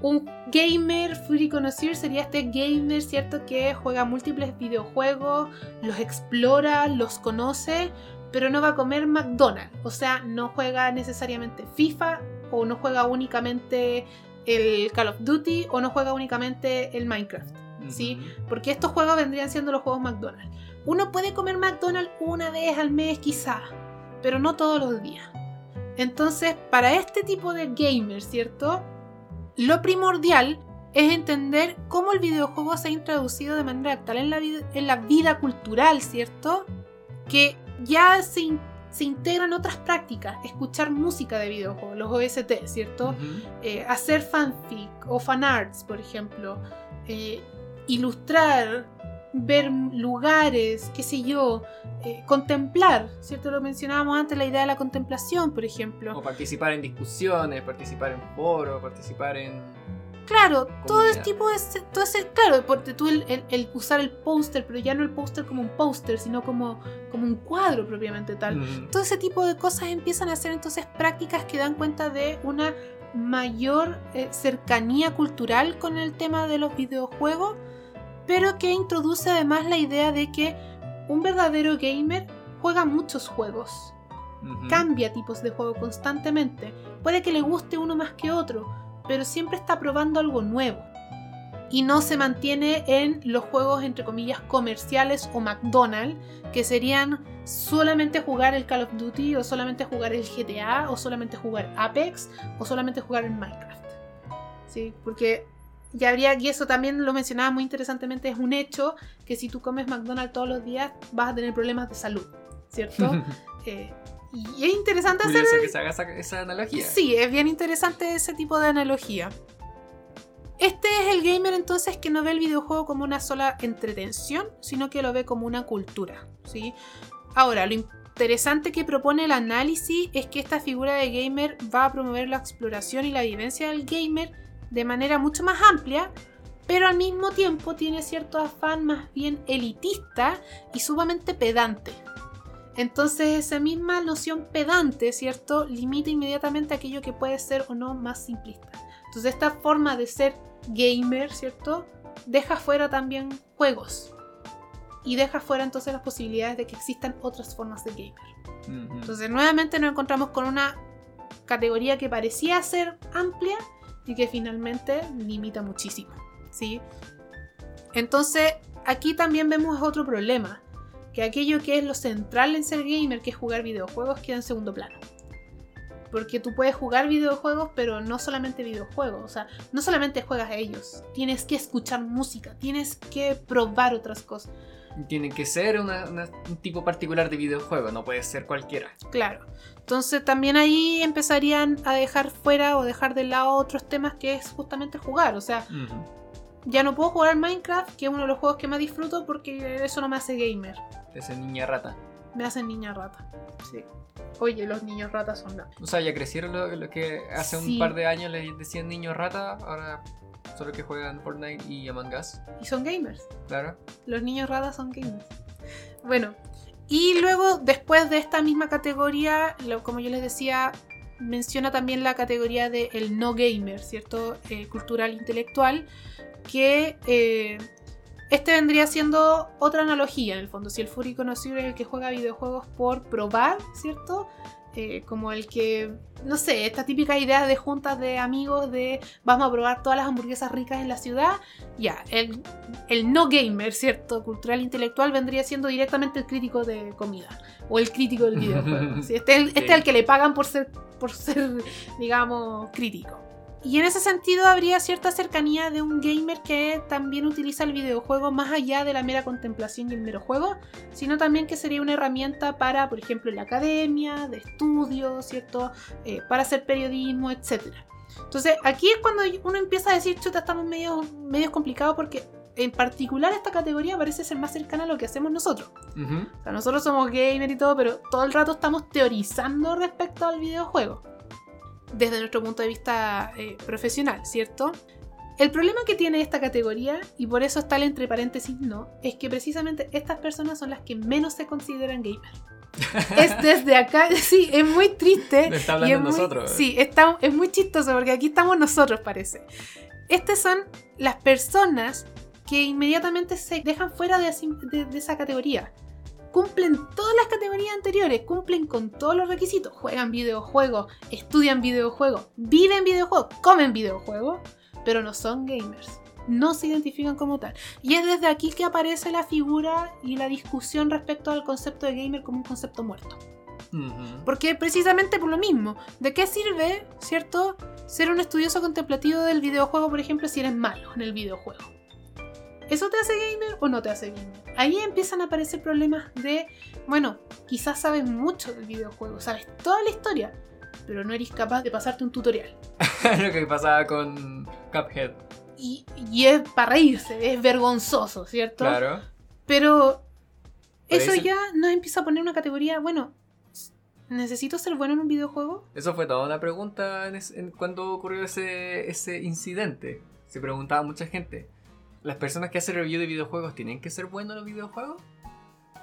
Un gamer free conocido sería este gamer, ¿cierto? Que juega múltiples videojuegos, los explora, los conoce, pero no va a comer McDonald's. O sea, no juega necesariamente FIFA o no juega únicamente el Call of Duty o no juega únicamente el Minecraft. ¿Sí? Porque estos juegos vendrían siendo los juegos McDonald's. Uno puede comer McDonald's una vez al mes quizá, pero no todos los días. Entonces, para este tipo de gamers, ¿cierto? Lo primordial es entender cómo el videojuego se ha introducido de manera tal en la vida, en la vida cultural, ¿cierto? Que ya se, se, integran otras prácticas, escuchar música de videojuegos, los OST, ¿cierto? Eh, hacer fanfic o fanarts, por ejemplo, eh, ilustrar, ver lugares, qué sé yo, eh, contemplar, ¿cierto? Lo mencionábamos antes, la idea de la contemplación, por ejemplo. O participar en discusiones, participar en foros, participar en... Claro, todo ese tipo de... Todo ese, claro, porque tú el, usar el póster, pero ya no el póster como un póster, sino como, como un cuadro propiamente tal. Todo ese tipo de cosas empiezan a ser entonces prácticas que dan cuenta de una mayor eh, cercanía cultural con el tema de los videojuegos pero que introduce además la idea de que un verdadero gamer juega muchos juegos. Cambia tipos de juego constantemente. Puede que le guste uno más que otro, pero siempre está probando algo nuevo. Y no se mantiene en los juegos entre comillas comerciales o McDonald's, que serían solamente jugar el Call of Duty o solamente jugar el GTA o solamente jugar Apex o solamente jugar en Minecraft. ¿Sí? Porque y habría, y eso también lo mencionaba muy interesantemente, es un hecho que si tú comes McDonald's todos los días vas a tener problemas de salud, ¿cierto? Eh, y es interesante hacer... que se haga esa, analogía. Sí, es bien interesante ese tipo de analogía. Este es el gamer entonces que no ve el videojuego como una sola entretención, sino que lo ve como una cultura, ¿sí? Ahora, lo interesante que propone el análisis es que esta figura de gamer va a promover la exploración y la vivencia del gamer de manera mucho más amplia, pero al mismo tiempo tiene cierto afán más bien elitista y sumamente pedante. Entonces esa misma noción pedante, ¿cierto? Limita inmediatamente aquello que puede ser o no más simplista. Entonces esta forma de ser gamer, ¿cierto? Deja fuera también juegos. Y deja fuera entonces las posibilidades de que existan otras formas de gamer. Entonces nuevamente nos encontramos con una categoría que parecía ser amplia, y que finalmente limita muchísimo, ¿sí? Entonces, aquí también vemos otro problema, que aquello que es lo central en ser gamer, que es jugar videojuegos, queda en segundo plano. Porque tú puedes jugar videojuegos, pero no solamente videojuegos, o sea, no solamente juegas a ellos, tienes que escuchar música, tienes que probar otras cosas. Tiene que ser un tipo particular de videojuego, no puede ser cualquiera. Claro. Entonces también ahí empezarían a dejar fuera o dejar de lado otros temas que es justamente jugar. O sea, ya no puedo jugar Minecraft, que es uno de los juegos que más disfruto porque eso no me hace gamer. Te hace niña rata. Me hace niña rata. Sí. Oye, los niños ratas son la... O sea, ya crecieron lo, que hace un par de años les decían niños rata, ahora solo que juegan Fortnite y Among Us. Y son gamers. Claro. Los niños ratas son gamers. Bueno, y luego, después de esta misma categoría, como yo les decía, menciona también la categoría de el no gamer, ¿cierto? Eh, cultural intelectual, que eh, este vendría siendo otra analogía en el fondo. Si el furry conocido es el que juega videojuegos por probar, ¿cierto? Eh, como el que, no sé, esta típica idea de juntas de amigos de vamos a probar todas las hamburguesas ricas en la ciudad, ya, el, el no gamer, ¿cierto? Cultural intelectual vendría siendo directamente el crítico de comida o el crítico del videojuego. este, este es el que le pagan por ser, por ser digamos, crítico. Y en ese sentido habría cierta cercanía de un gamer que también utiliza el videojuego más allá de la mera contemplación y el mero juego, sino también que sería una herramienta para, por ejemplo, la academia, de estudio, ¿cierto? Eh, para hacer periodismo, etc. Entonces aquí es cuando uno empieza a decir, chuta, estamos medio, medio complicados porque en particular esta categoría parece ser más cercana a lo que hacemos nosotros. O sea, nosotros somos gamer y todo, pero todo el rato estamos teorizando respecto al videojuego desde nuestro punto de vista eh, profesional, ¿cierto? El problema que tiene esta categoría, y por eso está el entre paréntesis no, es que precisamente estas personas son las que menos se consideran gamers. es desde acá, sí, es muy triste. está hablando nosotros. Sí, está, es muy chistoso porque aquí estamos nosotros, parece. estas son las personas que inmediatamente se dejan fuera de, de- de esa categoría. Cumplen todas las categorías anteriores, cumplen con todos los requisitos. Juegan videojuegos, estudian videojuegos, viven videojuegos, comen videojuegos, pero no son gamers. No se identifican como tal. Y es desde aquí que aparece la figura y la discusión respecto al concepto de gamer como un concepto muerto. Porque precisamente por lo mismo, ¿de qué sirve, cierto, ser un estudioso contemplativo del videojuego, por ejemplo, si eres malo en el videojuego? ¿Eso te hace gamer o no te hace gamer? Ahí empiezan a aparecer problemas de, bueno, quizás sabes mucho del videojuego, sabes toda la historia, pero no eres capaz de pasarte un tutorial. Lo que pasaba con Cuphead. Y, y es para reírse, es vergonzoso, ¿cierto? Claro. Pero eso eso- ya nos empieza a poner una categoría, bueno, ¿necesito ser bueno en un videojuego? Eso fue toda una pregunta en es- en cuando ocurrió ese, ese incidente. Se preguntaba mucha gente. ¿Las personas que hacen review de videojuegos tienen que ser buenos en los videojuegos?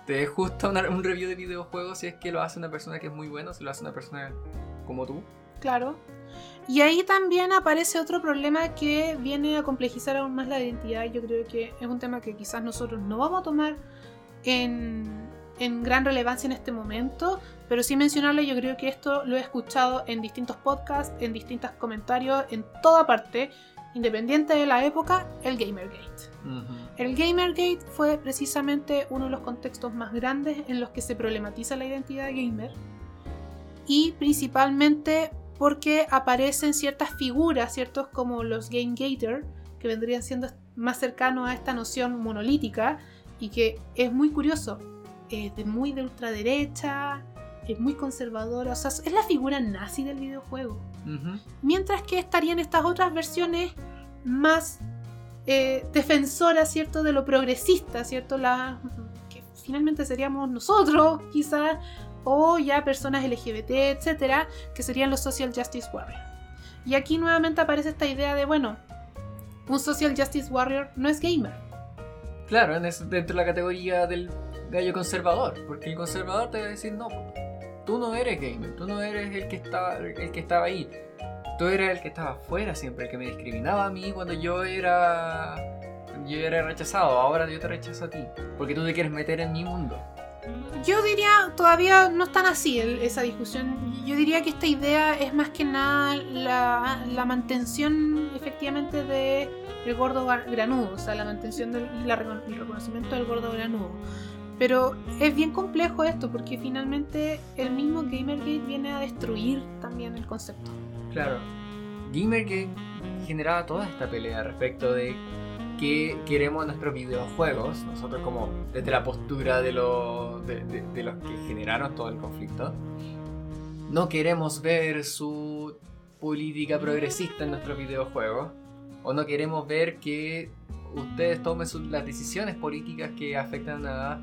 ¿Te gusta una- un review de videojuegos si es que lo hace una persona que es muy buena si lo hace una persona como tú? Claro. Y ahí también aparece otro problema que viene a complejizar aún más la identidad. Yo creo que es un tema que quizás nosotros no vamos a tomar en, en gran relevancia en este momento, pero sí mencionarle, yo creo que esto lo he escuchado en distintos podcasts, en distintos comentarios, en toda parte, independiente de la época, el Gamergate. El Gamergate fue precisamente uno de los contextos más grandes en los que se problematiza la identidad gamer y principalmente porque aparecen ciertas figuras, ciertos como los Game Gator, que vendrían siendo más cercanos a esta noción monolítica y que es muy curioso, es de muy de ultraderecha, es muy conservadora, o sea, es la figura nazi del videojuego. Mientras que estarían estas otras versiones más eh, defensoras, ¿cierto? De lo progresista, ¿cierto? La, que finalmente seríamos nosotros, quizás, o ya personas LGBT, etcétera, que serían los Social Justice Warrior. Y aquí nuevamente aparece esta idea de, bueno, un Social Justice Warrior no es gamer. Claro, es- dentro de la categoría del gallo conservador. Porque el conservador te va a decir, no, tú no eres gamer, tú no eres el que estaba, el que estaba ahí. Tú eres el que estaba afuera siempre, el que me discriminaba a mí cuando yo era. Yo era rechazado, ahora yo te rechazo a ti. Porque tú te quieres meter en mi mundo. Yo diría, todavía no es tan así el- esa discusión. Yo diría que esta idea es más que nada la, la mantención efectivamente de el gordo granudo, o sea, la mantención del y el reconocimiento del gordo granudo. Pero es bien complejo esto porque finalmente el mismo Gamergate viene a destruir también el concepto. Claro. Gamergate generaba toda esta pelea respecto de qué queremos nuestros videojuegos, nosotros como desde la postura de, los de, los que generaron todo el conflicto. No queremos ver su política progresista en nuestros videojuegos, o no queremos ver que ustedes tomen las decisiones políticas que afectan a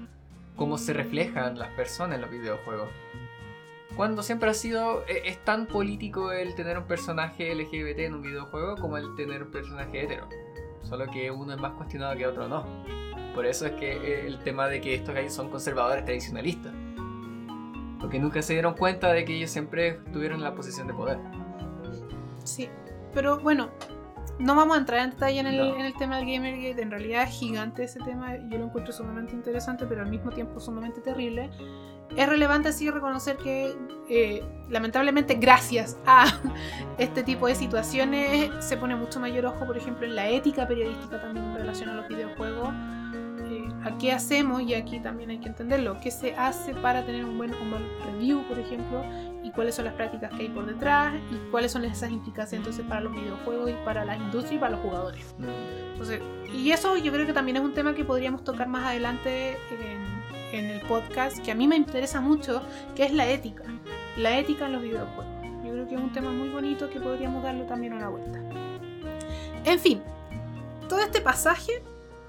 cómo se reflejan las personas en los videojuegos. Cuando siempre ha sido, e- es tan político el tener un personaje LGBT en un videojuego como el tener un personaje hetero. Solo que uno es más cuestionado que otro no. Por eso es que eh, el tema de que estos gallos son conservadores tradicionalistas. Porque nunca se dieron cuenta de que ellos siempre estuvieron en la posición de poder. Sí, pero bueno, no vamos a entrar en detalle en el, No. en el tema del Gamergate. En realidad es gigante ese tema. Yo lo encuentro sumamente interesante, pero al mismo tiempo sumamente terrible. Es relevante sí reconocer que, eh, lamentablemente, gracias a este tipo de situaciones, se pone mucho mayor ojo, por ejemplo, en la ética periodística también en relación a los videojuegos. Eh, a qué hacemos, y aquí también hay que entenderlo, qué se hace para tener un buen o mal review, por ejemplo, y cuáles son las prácticas que hay por detrás y cuáles son esas implicancias entonces para los videojuegos y para la industria y para los jugadores. Entonces, y eso yo creo que también es un tema que podríamos tocar más adelante en, en el podcast, que a mí me interesa mucho, que es la ética. La ética en los videojuegos. Yo creo que es un tema muy bonito que podríamos darle también una vuelta. En fin, todo este pasaje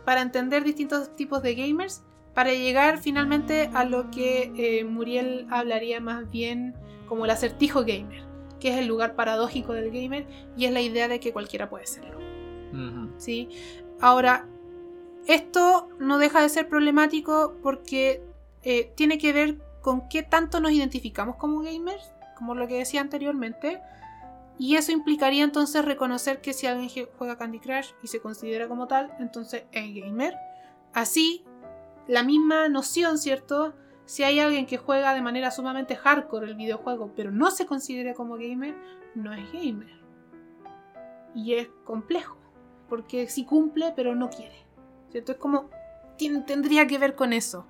para entender distintos tipos de gamers, para llegar finalmente a lo que eh, Muriel hablaría más bien como el acertijo gamer, que es el lugar paradójico del gamer y es la idea de que cualquiera puede serlo. ¿sí? Ahora, esto no deja de ser problemático porque eh, tiene que ver con qué tanto nos identificamos como gamers, como lo que decía anteriormente, Y eso implicaría entonces reconocer que si alguien juega Candy Crush y se considera como tal, entonces es gamer. Así, la misma noción, ¿cierto? Si hay alguien que juega de manera sumamente hardcore el videojuego, pero no se considera como gamer, no es gamer. Y es complejo, porque sí cumple, pero no quiere. ¿Cierto? Es como, tendría que ver con eso.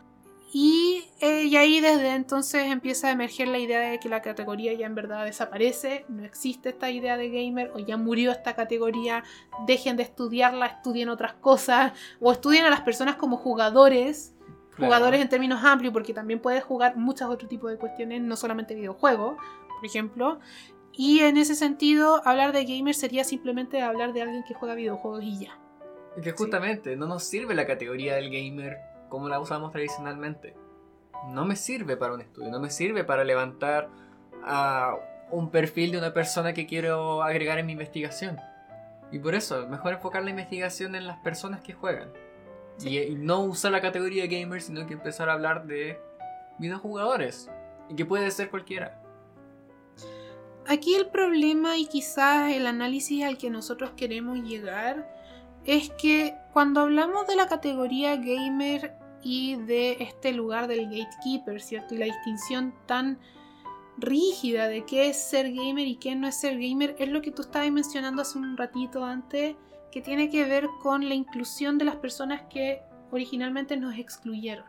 Y, eh, y, ahí desde entonces empieza a emerger la idea de que la categoría ya en verdad desaparece, no existe esta idea de gamer o ya murió esta categoría, dejen de estudiarla, estudien otras cosas o estudien a las personas como jugadores, jugadores en términos amplios porque también puedes jugar muchos otros tipos de cuestiones, no solamente videojuegos, por ejemplo. Y en ese sentido, hablar de gamer sería simplemente hablar de alguien que juega videojuegos y ya. Es que justamente no nos sirve la categoría del gamer como la usamos tradicionalmente. No me sirve para un estudio, no me sirve para levantar a un perfil de una persona que quiero agregar en mi investigación. Y por eso, mejor enfocar la investigación en las personas que juegan. Y, no usar la categoría de gamer, sino que empezar a hablar de videojugadores. Y que puede ser cualquiera. Aquí el problema y quizás el análisis al que nosotros queremos llegar es que cuando hablamos de la categoría gamer y de este lugar del gatekeeper, ¿cierto? Y la distinción tan rígida de qué es ser gamer y qué no es ser gamer, es lo que tú estabas mencionando hace un ratito antes, que tiene que ver con la inclusión de las personas que originalmente nos excluyeron.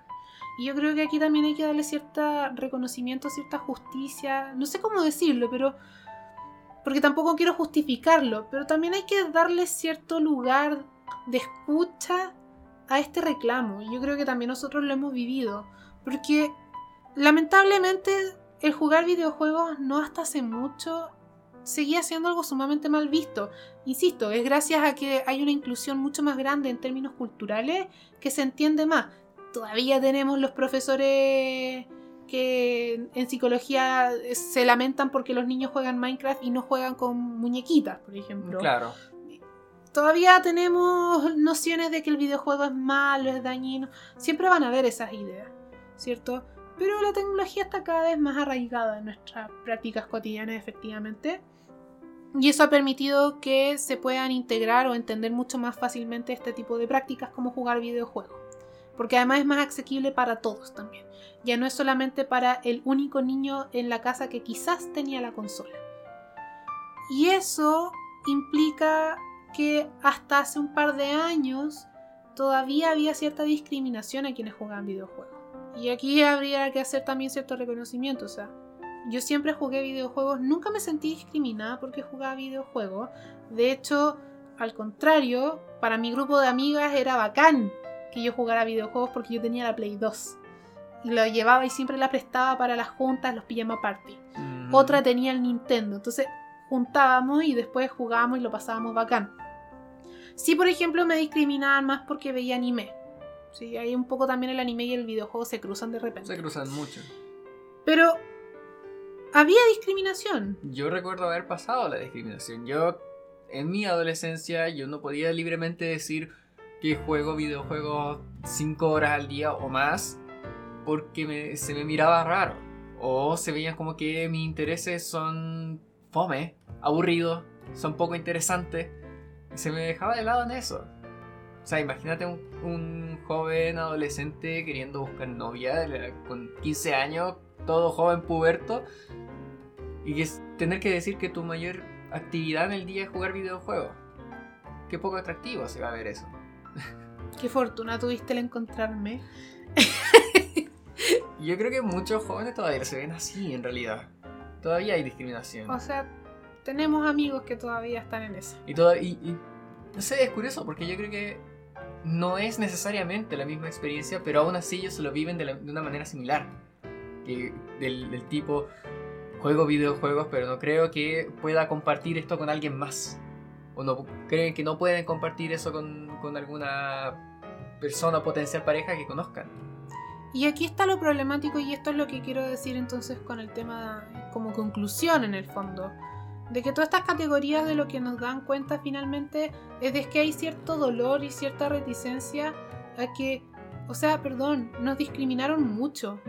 Y yo creo que aquí también hay que darle cierto reconocimiento, cierta justicia, no sé cómo decirlo, pero porque tampoco quiero justificarlo, pero también hay que darle cierto lugar de escucha a este reclamo. Yo creo que también nosotros lo hemos vivido, porque lamentablemente el jugar videojuegos no hasta hace mucho seguía siendo algo sumamente mal visto. Insisto, es gracias a que hay una inclusión mucho más grande en términos culturales que se entiende más. Todavía tenemos los profesores que en psicología se lamentan porque los niños juegan Minecraft y no juegan con muñequitas, por ejemplo. Claro. Todavía tenemos nociones de que el videojuego es malo, es dañino. Siempre van a haber esas ideas, ¿cierto? Pero la tecnología está cada vez más arraigada en nuestras prácticas cotidianas, efectivamente. Y eso ha permitido que se puedan integrar o entender mucho más fácilmente este tipo de prácticas como jugar videojuegos porque además es más asequible para todos también. Ya no es solamente para el único niño en la casa que quizás tenía la consola. Y eso implica que hasta hace un par de años todavía había cierta discriminación a quienes jugaban videojuegos. Y aquí habría que hacer también cierto reconocimiento, o sea, yo siempre jugué videojuegos, nunca me sentí discriminada porque jugaba videojuegos. De hecho, al contrario, para mi grupo de amigas era bacán que yo jugara videojuegos porque yo tenía la Play 2. Y lo llevaba y siempre la prestaba para las juntas, los pijama party. Otra tenía el Nintendo. Entonces juntábamos y después jugábamos y lo pasábamos bacán. Sí, por ejemplo, me discriminaban más porque veía anime. Sí, hay un poco también el anime y el videojuego se cruzan de repente. Se cruzan mucho. Pero había discriminación. Yo recuerdo haber pasado la discriminación. Yo, en mi adolescencia, yo no podía libremente decir, que juego videojuegos 5 horas al día o más porque se me miraba raro. O se veían como que mis intereses son fome, aburridos, son poco interesantes. Y se me dejaba de lado en eso. O sea, imagínate un, joven adolescente queriendo buscar novia con 15 años, todo joven puberto, y que tener que decir que tu mayor actividad en el día es jugar videojuegos. Qué poco atractivo se va a ver eso. Qué fortuna tuviste el encontrarme. Yo creo que muchos jóvenes todavía se ven así, en realidad. Todavía hay discriminación. O sea, tenemos amigos que todavía están en eso. Y, todo, y, no sé, es curioso porque yo creo que no es necesariamente la misma experiencia, pero aún así ellos se lo viven de, una manera similar. del, del, tipo, juego videojuegos, pero no creo que pueda compartir esto con alguien más o no creen que no pueden compartir eso con, con alguna persona o potencial pareja que conozcan. Y aquí está lo problemático y esto es lo que quiero decir entonces con el tema como conclusión en el fondo. De que todas estas categorías de lo que nos dan cuenta finalmente es de que hay cierto dolor y cierta reticencia a que, o sea, perdón, nos discriminaron mucho.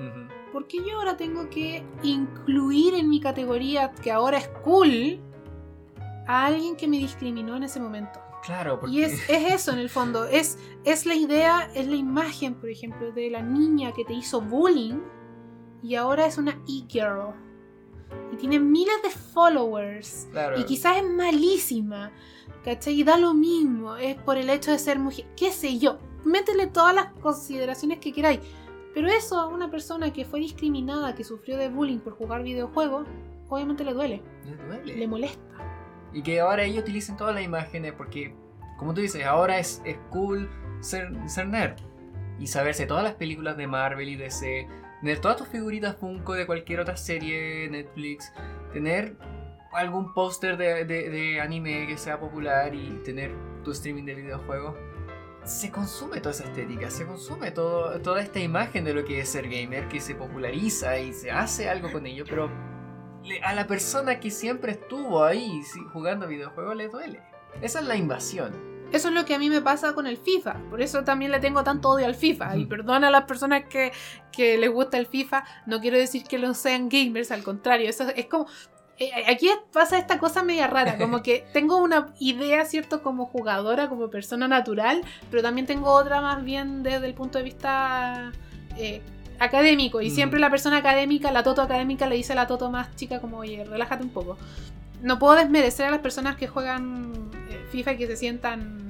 ¿Por qué yo ahora tengo que incluir en mi categoría que ahora es cool a alguien que me discriminó en ese momento. Claro, porque... Y es, es eso en el fondo, es, es la idea, es la imagen, por ejemplo, de la niña que te hizo bullying y ahora es una e-girl. Y tiene miles de followers. Claro. Y quizás es malísima. ¿Cachai? Y da lo mismo. Es por el hecho de ser mujer. ¿Qué sé yo? Métele todas las consideraciones que queráis. Pero eso a una persona que fue discriminada, que sufrió de bullying por jugar videojuegos, obviamente le duele. Le duele. Le molesta. Y que ahora ellos utilicen todas las imágenes porque, como tú dices, ahora es, es cool ser, ser nerd. Y saberse todas las películas de Marvel y DC. Tener todas tus figuritas Funko de cualquier otra serie, Netflix. Tener algún póster de, de- de anime que sea popular y tener tu streaming de videojuegos. Se consume toda esa estética, se consume todo, toda esta imagen de lo que es ser gamer, que se populariza y se hace algo con ello, pero le- a la persona que siempre estuvo ahí sí, jugando videojuegos le duele. Esa es la invasión. Eso es lo que a mí me pasa con el FIFA. Por eso también le tengo tanto odio al FIFA. Y perdona a las personas que, que les gusta el FIFA. No quiero decir que no sean gamers, al contrario. Eso es como. eh, Aquí pasa esta cosa media rara, como que tengo una idea, ¿cierto? Como jugadora, como persona natural, pero también tengo otra más bien desde el punto de vista eh, académico. Y Mm. siempre la persona académica, la toto académica, le dice a la toto más chica como, oye, relájate un poco. No puedo desmerecer a las personas que juegan eh, FIFA y que se sientan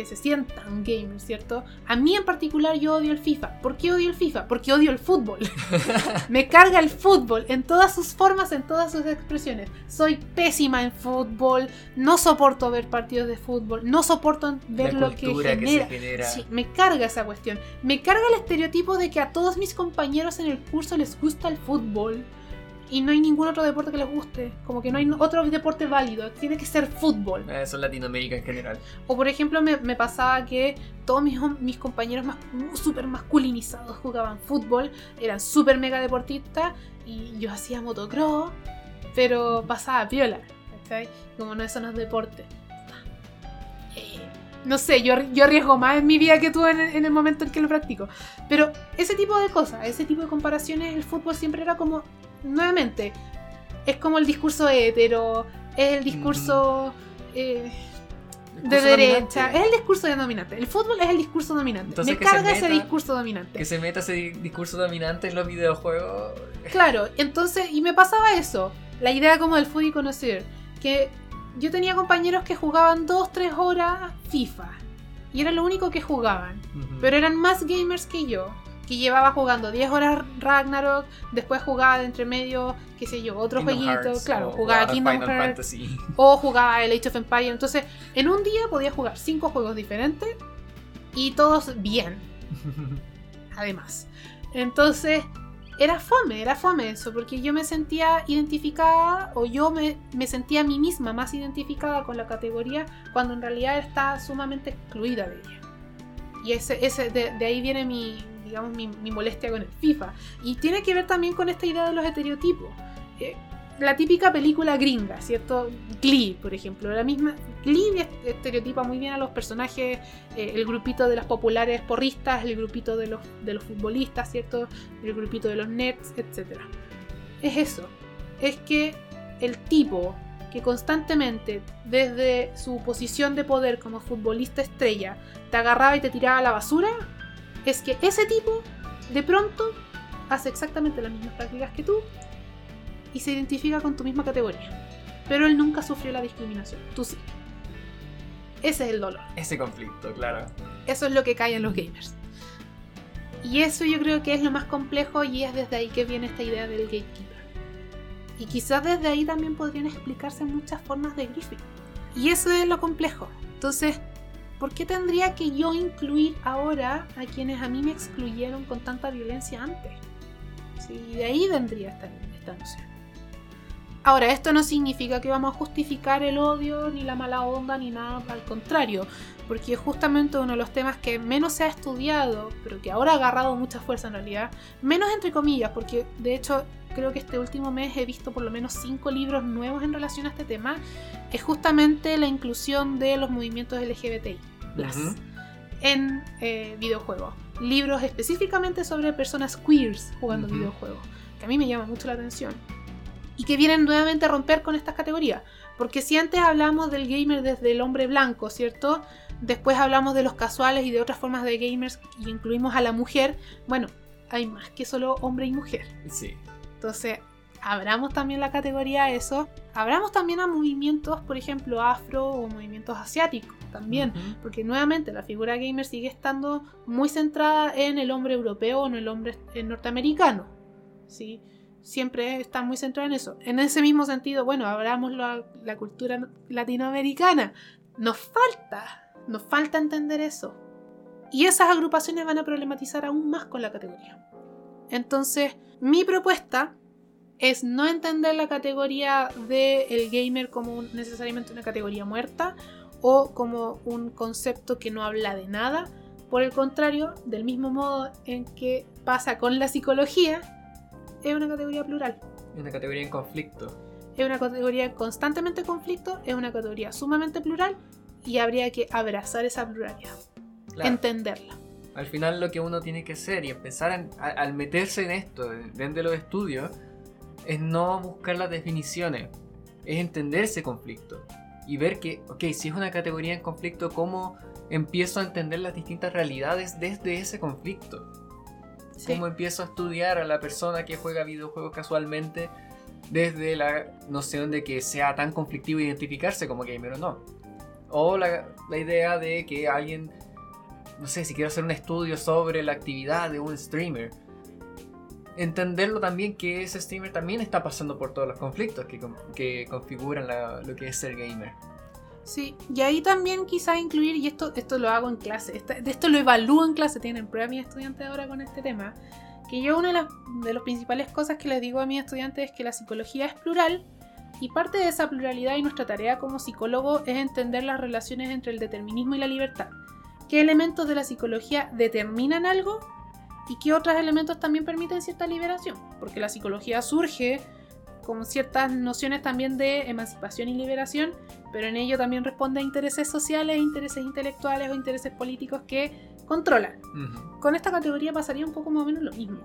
que se sientan gamers, ¿cierto? A mí en particular yo odio el FIFA. ¿Por qué odio el FIFA? Porque odio el fútbol. Me carga el fútbol en todas sus formas, en todas sus expresiones. Soy pésima en fútbol, no soporto ver partidos de fútbol, no soporto ver la lo que que, genera. se genera. Sí, me carga esa cuestión. Me carga el estereotipo de que a todos mis compañeros en el curso les gusta el fútbol y no hay ningún otro deporte que les guste. Como que no hay otro deporte válido. Tiene que ser fútbol. Eso es Latinoamérica en general. O por ejemplo, me, me pasaba que todos mis, mis compañeros más, súper masculinizados jugaban fútbol, eran súper mega deportistas y yo hacía motocross, pero pasaba piola. ¿cachai? Como no, eso no es deporte. Eh, no sé, yo, yo arriesgo más en mi vida que tú en, el- en el momento en que lo practico. Pero ese tipo de cosas, ese tipo de comparaciones, el fútbol siempre era como, nuevamente, es como el discurso hetero, es el discurso... eh, de derecha. dominante. Es el discurso dominante. El fútbol es el discurso dominante. Entonces, Me carga ese discurso dominante. Que se meta ese di- discurso dominante en los videojuegos. Claro, entonces, y me pasaba eso. La idea como del fútbol conocer. Que yo tenía compañeros que jugaban 2-3 horas FIFA. Y era lo único que jugaban. Pero eran más gamers que yo. Que llevaba jugando 10 horas Ragnarok. Después jugaba de entre medio, qué sé yo, otro Kingdom jueguito. Hearts Claro, jugaba Final Kingdom Hearts. Fantasy. o jugaba el Age of Empires. Entonces, en un día podía jugar cinco juegos diferentes y todos bien, además. Entonces, era fome, era fome eso, porque yo me sentía identificada o yo me, me sentía a mí misma más identificada con la categoría cuando en realidad está sumamente excluida de ella. Y ese, ese, de, de ahí viene mi, digamos, mi, mi molestia con el FIFA. Y tiene que ver también con esta idea de los estereotipos. Eh, la típica película gringa, ¿cierto? Glee, por ejemplo. La misma. Glee est- estereotipa muy bien a los personajes, eh, el grupito de las populares porristas, el grupito de los, de los futbolistas, ¿cierto? El grupito de los nerds, etc. Es eso. Es que el tipo que constantemente, desde su posición de poder como futbolista estrella, te agarraba y te tiraba a la basura, es que ese tipo, de pronto, hace exactamente las mismas prácticas que tú y se identifica con tu misma categoría. Pero él nunca sufrió la discriminación, tú sí. Ese es el dolor. Ese conflicto, claro. Eso es lo que cae en los gamers. Y eso yo creo que es lo más complejo y es desde ahí que viene esta idea del gatekeeper. Y quizás desde ahí también podrían explicarse muchas formas de griffin. Y eso es lo complejo. Entonces, ¿por qué tendría que yo incluir ahora a quienes a mí me excluyeron con tanta violencia antes? Sí, de ahí vendría esta, esta noción. Ahora, esto no significa que vamos a justificar el odio, ni la mala onda, ni nada, al contrario, porque justamente uno de los temas que menos se ha estudiado, pero que ahora ha agarrado mucha fuerza en realidad, menos entre comillas, porque de hecho creo que este último mes he visto por lo menos cinco libros nuevos en relación a este tema, es justamente la inclusión de los movimientos LGBTI en eh, videojuegos. Libros específicamente sobre personas queers jugando videojuegos, que a mí me llama mucho la atención. Y que vienen nuevamente a romper con estas categorías. Porque si antes hablamos del gamer desde el hombre blanco, ¿cierto? Después hablamos de los casuales y de otras formas de gamers y incluimos a la mujer. Bueno, hay más que solo hombre y mujer. Sí. Entonces, abramos también la categoría a eso. Abramos también a movimientos, por ejemplo, afro o movimientos asiáticos también. Porque nuevamente la figura gamer sigue estando muy centrada en el hombre europeo o en el hombre norteamericano. ¿sí? Siempre está muy centrada en eso. En ese mismo sentido, bueno, abramos la, la cultura latinoamericana. Nos falta, nos falta entender eso. Y esas agrupaciones van a problematizar aún más con la categoría. Entonces, mi propuesta es no entender la categoría del gamer como necesariamente una categoría muerta o como un concepto que no habla de nada. Por el contrario, del mismo modo en que pasa con la psicología, es una categoría plural. Una categoría en conflicto. Es una categoría en constantemente conflicto, es una categoría sumamente plural y habría que abrazar esa pluralidad, Claro. entenderla. Al final lo que uno tiene que hacer y empezar a- a- al meterse en esto, dentro de los estudios, es no buscar las definiciones, es entender ese conflicto y ver que, ok, si es una categoría en conflicto, ¿cómo empiezo a entender las distintas realidades desde ese conflicto? ¿Cómo empiezo a estudiar a la persona que juega videojuegos casualmente desde la noción de que sea tan conflictivo identificarse como gamer o no? O la, la idea de que alguien, no sé, si quiero hacer un estudio sobre la actividad de un streamer, entenderlo también que ese streamer también está pasando por todos los conflictos que, que configuran la- lo que es ser gamer. Sí, y ahí también quizás incluir, y esto, esto lo hago en clase, de esto lo evalúo en clase, tienen prueba mis estudiantes ahora con este tema, que yo una de las, de las principales cosas que les digo a mis estudiantes es que la psicología es plural y parte de esa pluralidad y nuestra tarea como psicólogo es entender las relaciones entre el determinismo y la libertad. ¿Qué elementos de la psicología determinan algo y qué otros elementos también permiten cierta liberación? Porque la psicología surge con ciertas nociones también de emancipación y liberación, pero en ello también responde a intereses sociales, intereses intelectuales o intereses políticos que controlan. Con esta categoría pasaría un poco más o menos lo mismo.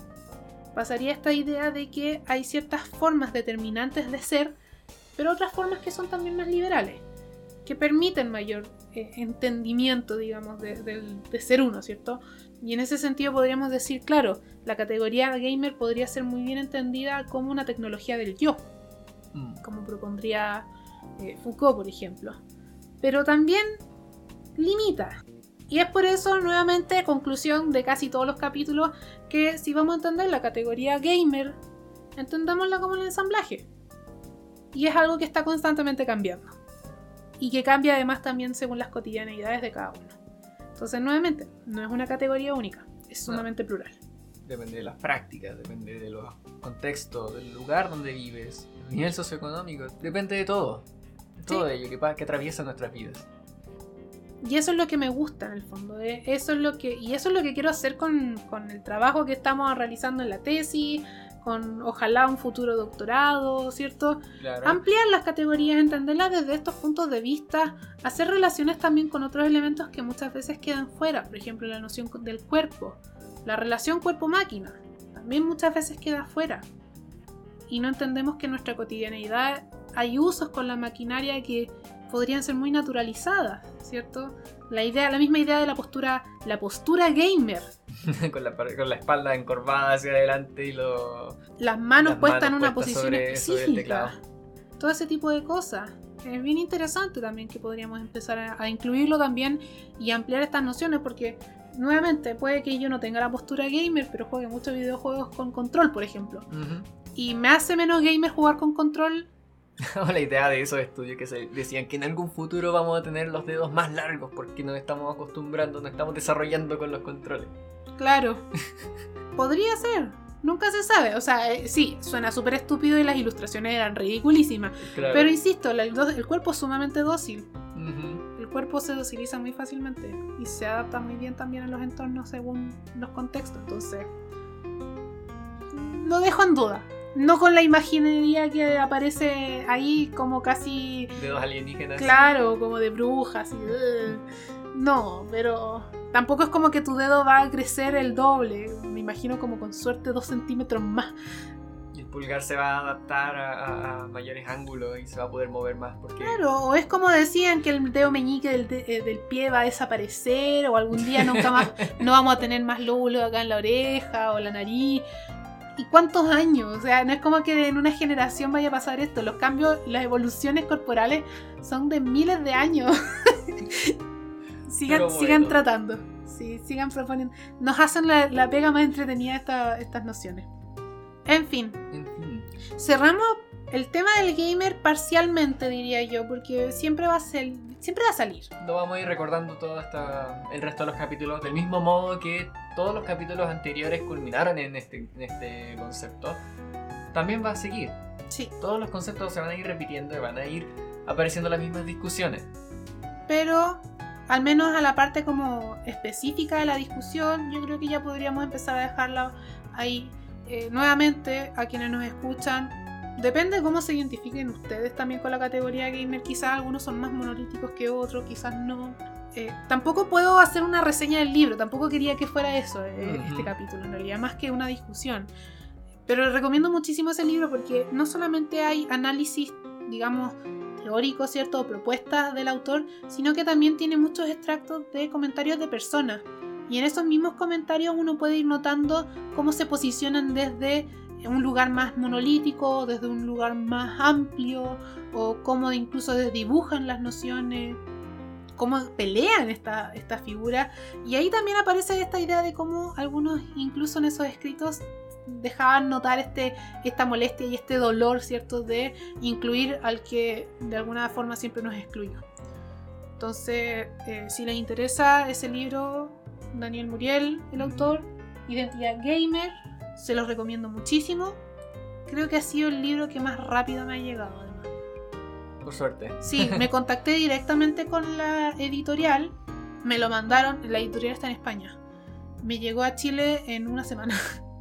Pasaría esta idea de que hay ciertas formas determinantes de ser, pero otras formas que son también más liberales, que permiten mayor eh, entendimiento, digamos, de ser uno, ¿cierto? Y en ese sentido podríamos decir, claro, la categoría gamer podría ser muy bien entendida como una tecnología del yo, Mm. como propondría eh, Foucault, por ejemplo. Pero también limita. Y es por eso, nuevamente, conclusión de casi todos los capítulos, que si vamos a entender la categoría gamer, entendámosla como el ensamblaje. Y es algo que está constantemente cambiando. Y que cambia además también según las cotidianeidades de cada uno. Entonces, nuevamente, no es una categoría única, es No. sumamente plural. Depende de las prácticas, depende de los contextos, del lugar donde vives, del nivel socioeconómico, depende de todo. De todo Sí. ello que atraviesa nuestras vidas. Y eso es lo que me gusta en el fondo. ¿eh? Eso es lo que, y eso es lo que quiero hacer con, con el trabajo que estamos realizando en la tesis, con ojalá un futuro doctorado, ¿cierto? Claro. Ampliar las categorías, entenderlas desde estos puntos de vista, hacer relaciones también con otros elementos que muchas veces quedan fuera, por ejemplo la noción del cuerpo, la relación cuerpo-máquina, también muchas veces queda fuera. Y no entendemos que en nuestra cotidianeidad hay usos con la maquinaria que podrían ser muy naturalizadas, ¿cierto? La idea, la misma idea de la postura, la postura gamer, con, la, con la espalda encorvada hacia adelante y lo... las manos Las puestas manos en una puestas posición sobre- específica. Todo ese tipo de cosas. Es bien interesante también que podríamos empezar a, a incluirlo también y ampliar estas nociones porque nuevamente puede que yo no tenga la postura gamer pero juegue muchos videojuegos con control por ejemplo Ujú. y me hace menos gamer jugar con control O la idea de esos estudios que se decían que en algún futuro vamos a tener los dedos más largos porque nos estamos acostumbrando, nos estamos desarrollando con los controles. claro podría ser nunca se sabe o sea eh, sí suena súper estúpido y las ilustraciones eran ridiculísimas Claro. pero insisto el cuerpo es sumamente dócil. El cuerpo se dociliza muy fácilmente y se adapta muy bien también a los entornos según los contextos. Entonces, lo dejo en duda. No con la imaginería que aparece ahí como casi, Dedos alienígenas. claro, como de brujas. no, pero tampoco es como que tu dedo va a crecer el doble. Me imagino como con suerte dos centímetros más. Y el pulgar se va a adaptar a, a- a mayores ángulos y se va a poder mover más porque... Claro, o es como decían que el dedo meñique del, de- eh, del pie va a desaparecer, o algún día nunca más no vamos a tener más lóbulos acá en la oreja o la nariz. ¿Y cuántos años? O sea, no es como que en una generación vaya a pasar esto. Los cambios, las evoluciones corporales son de miles de años. sigan, tratando. Sí, sigan proponiendo. Nos hacen la, la pega más entretenida esta- estas nociones. En fin, En fin. cerramos el tema del gamer parcialmente, diría yo, porque siempre va a ser, siempre va a salir. Lo vamos a ir recordando todo hasta el resto de los capítulos del mismo modo que todos los capítulos anteriores culminaron en este, en este concepto. También va a seguir. Sí, Todos los conceptos se van a ir repitiendo y van a ir apareciendo las mismas discusiones. pero al menos a la parte como específica de la discusión, yo creo que ya podríamos empezar a dejarla ahí. Eh, nuevamente, a quienes nos escuchan, depende de cómo se identifiquen ustedes también con la categoría gamer. Quizás algunos son más monolíticos que otros, quizás no. Eh, tampoco puedo hacer una reseña del libro, tampoco quería que fuera eso eh, este capítulo, en realidad, más que una discusión. Pero recomiendo muchísimo ese libro porque no solamente hay análisis, digamos, teóricos, ¿cierto? O propuestas del autor, sino que también tiene muchos extractos de comentarios de personas. Y en esos mismos comentarios uno puede ir notando cómo se posicionan desde un lugar más monolítico, desde un lugar más amplio, o cómo incluso desdibujan las nociones, cómo pelean esta, esta figura. Y ahí también aparece esta idea de cómo algunos, incluso en esos escritos, dejaban notar este, esta molestia y este dolor, ¿cierto?, de incluir al que de alguna forma siempre nos excluyó. Entonces, eh, si les interesa ese libro, Daniel Muriel, el autor, Identidad Gamer, se los recomiendo muchísimo. Creo que ha sido el libro que más rápido me ha llegado, además. Por suerte. Sí, me contacté directamente con la editorial, me lo mandaron, la editorial está en España. Me llegó a Chile en una semana.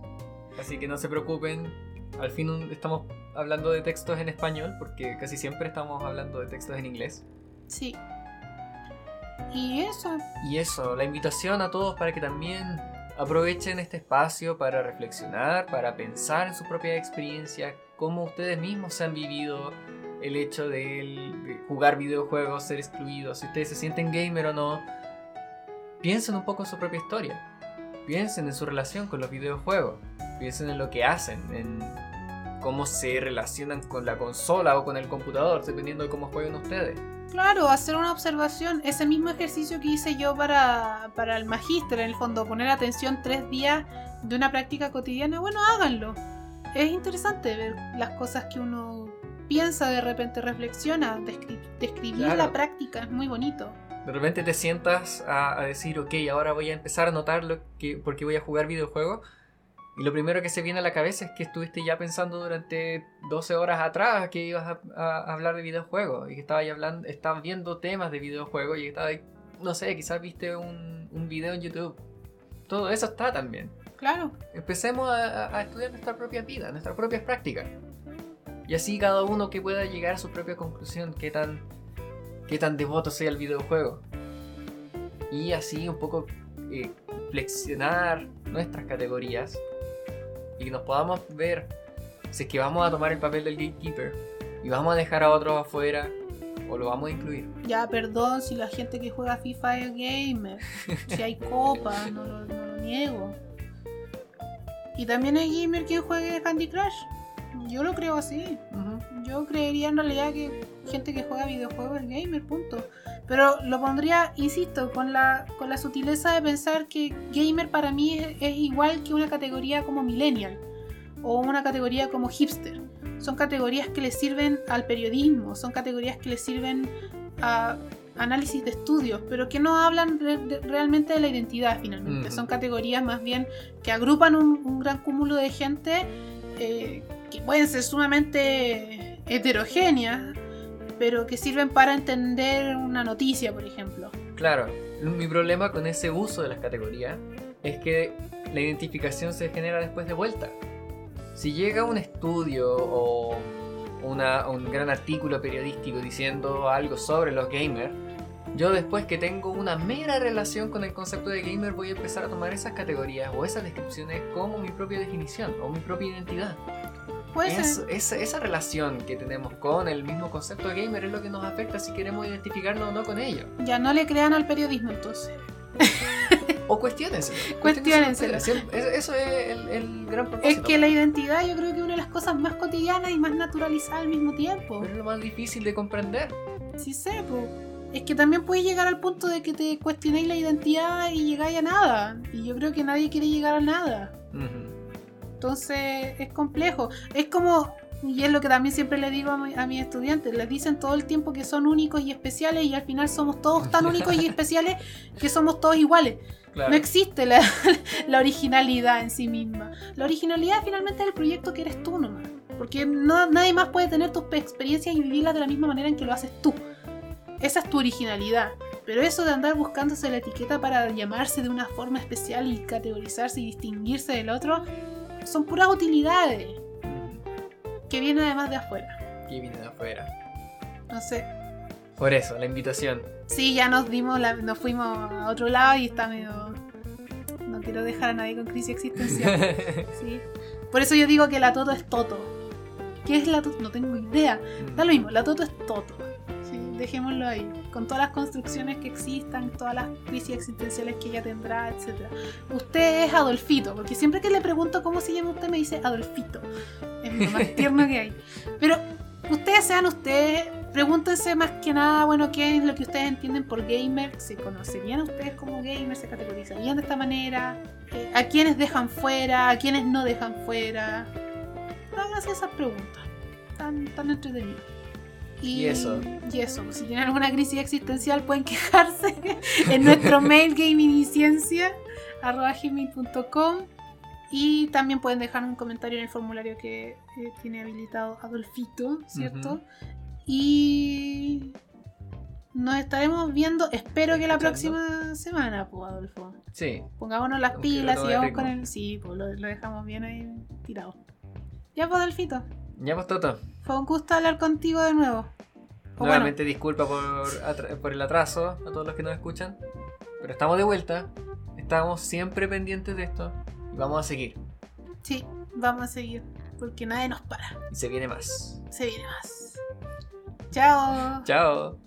Así que no se preocupen. Al fin estamos hablando de textos en español porque casi siempre estamos hablando de textos en inglés. Sí. Y eso, Y eso, la invitación a todos para que también aprovechen este espacio para reflexionar, para pensar en su propia experiencia, cómo ustedes mismos se han vivido el hecho de, de jugar videojuegos, ser excluidos, si ustedes se sienten gamer o no. Piensen un poco en su propia historia. Piensen en su relación con los videojuegos. Piensen en lo que hacen, en cómo se relacionan con la consola o con el computador, dependiendo de cómo jueguen ustedes. claro, hacer una observación, ese mismo ejercicio que hice yo para, para el magíster, en el fondo, poner atención tres días de una práctica cotidiana, bueno, háganlo. Es interesante ver las cosas que uno piensa, de repente reflexiona, descri- describir Claro. la práctica, es muy bonito. De repente te sientas a, a decir, ok, ahora voy a empezar a notar lo que, porque voy a jugar videojuegos. Y lo primero que se viene a la cabeza es que estuviste ya pensando durante 12 horas atrás que ibas a, a hablar de videojuegos. Y que estabas, hablando, estabas viendo temas de videojuegos y que estabas, no sé, quizás viste un, un video en YouTube. Todo eso está también. Claro. Empecemos a, a- a estudiar nuestra propia vida, nuestras propias prácticas. Y así cada uno que pueda llegar a su propia conclusión, qué tan, qué tan devoto sea el videojuego. Y así un poco eh, flexionar nuestras categorías y que nos podamos ver si es que vamos a tomar el papel del gatekeeper y vamos a dejar a otros afuera o lo vamos a incluir. Ya, perdón si la gente que juega FIFA es gamer. Si hay copas, no lo, no lo niego. Y también hay gamer quien juegue Candy Crush. Yo lo creo así. Yo creería en realidad que gente que juega videojuegos es gamer, punto. Pero lo pondría, insisto, con la, con la sutileza de pensar que gamer para mí es, es igual que una categoría como millennial o una categoría como hipster. Son categorías que le sirven al periodismo, son categorías que le sirven a análisis de estudios, pero que no hablan re- de- realmente de la identidad finalmente. Son categorías más bien que agrupan un, un gran cúmulo de gente eh, que pueden ser sumamente heterogéneas, pero que sirven para entender una noticia, por ejemplo. Claro, mi problema con ese uso de las categorías es que la identificación se genera después de vuelta. Si llega un estudio o una- un gran artículo periodístico diciendo algo sobre los gamers, yo después que tengo una mera relación con el concepto de gamer voy a empezar a tomar esas categorías o esas descripciones como mi propia definición o mi propia identidad. Puede Es- ser. esa, esa relación que tenemos con el mismo concepto de gamer es lo que nos afecta si queremos identificarnos o no con ello. Ya no le crean al periodismo entonces. O cuestionenselo. Cuestiónenselo. Siempre- es- Eso es el, el gran Es propósito. que la identidad yo creo que es una de las cosas más cotidianas y más naturalizadas al mismo tiempo. Pero es lo más difícil de comprender. Sí sé, po. Es que también puedes llegar al punto de que te cuestionéis la identidad y llegáis a nada. Y yo creo que nadie quiere llegar a nada. Ujú. Entonces es complejo. Es como, y es lo que también siempre le digo a, mi- a mis estudiantes, les dicen todo el tiempo que son únicos y especiales y al final somos todos tan únicos y especiales que somos todos iguales. Claro. No existe la, la originalidad en sí misma. La originalidad finalmente es el proyecto que eres tú nomás. Porque no, nadie más puede tener tus experiencias y vivirlas de la misma manera en que lo haces tú. Esa es tu originalidad. Pero eso de andar buscándose la etiqueta para llamarse de una forma especial y categorizarse y distinguirse del otro, son puras utilidades Ujú. que vienen además de afuera. Que viene de afuera. No sé. Por eso, la invitación. Sí, ya nos dimos, la- nos fuimos a otro lado y está medio. No quiero dejar a nadie con crisis existencial. Sí. Por eso yo digo que la Toto es Toto. ¿Qué es la Toto? No tengo idea. Da lo mismo, la Toto es Toto. Dejémoslo ahí. Con todas las construcciones que existan, todas las crisis existenciales que ella tendrá, etc. Usted es Adolfito, porque siempre que le pregunto cómo se llama usted me dice Adolfito. Es lo más tierno que hay. Pero ustedes sean ustedes, pregúntense más que nada, bueno, qué es lo que ustedes entienden por gamer, se conocerían ustedes como gamer, se categorizarían de esta manera, Eh, a quiénes dejan fuera, a quiénes no dejan fuera. Háganse esas preguntas, tan, tan entretenidas. Y eso. Y eso, pues, si tienen alguna crisis existencial pueden quejarse en nuestro mail gamingciencia.com y también pueden dejar un comentario en el formulario que eh, tiene habilitado Adolfito, ¿cierto? Ujú. Y nos estaremos viendo, espero que la Escuchando. próxima semana, pues Adolfo. Sí. Pongámonos las Aunque pilas y vamos con el... Sí, pues lo, lo dejamos bien ahí tirado. Ya, pues Adolfito, ya pues Toto. Fue un gusto hablar contigo de nuevo. O Nuevamente disculpa por, por el atraso a todos los que nos escuchan. Pero estamos de vuelta. Estamos siempre pendientes de esto. Y vamos a seguir. Sí, vamos a seguir. Porque nadie nos para. Y se viene más. Se viene más. Chao. Chao.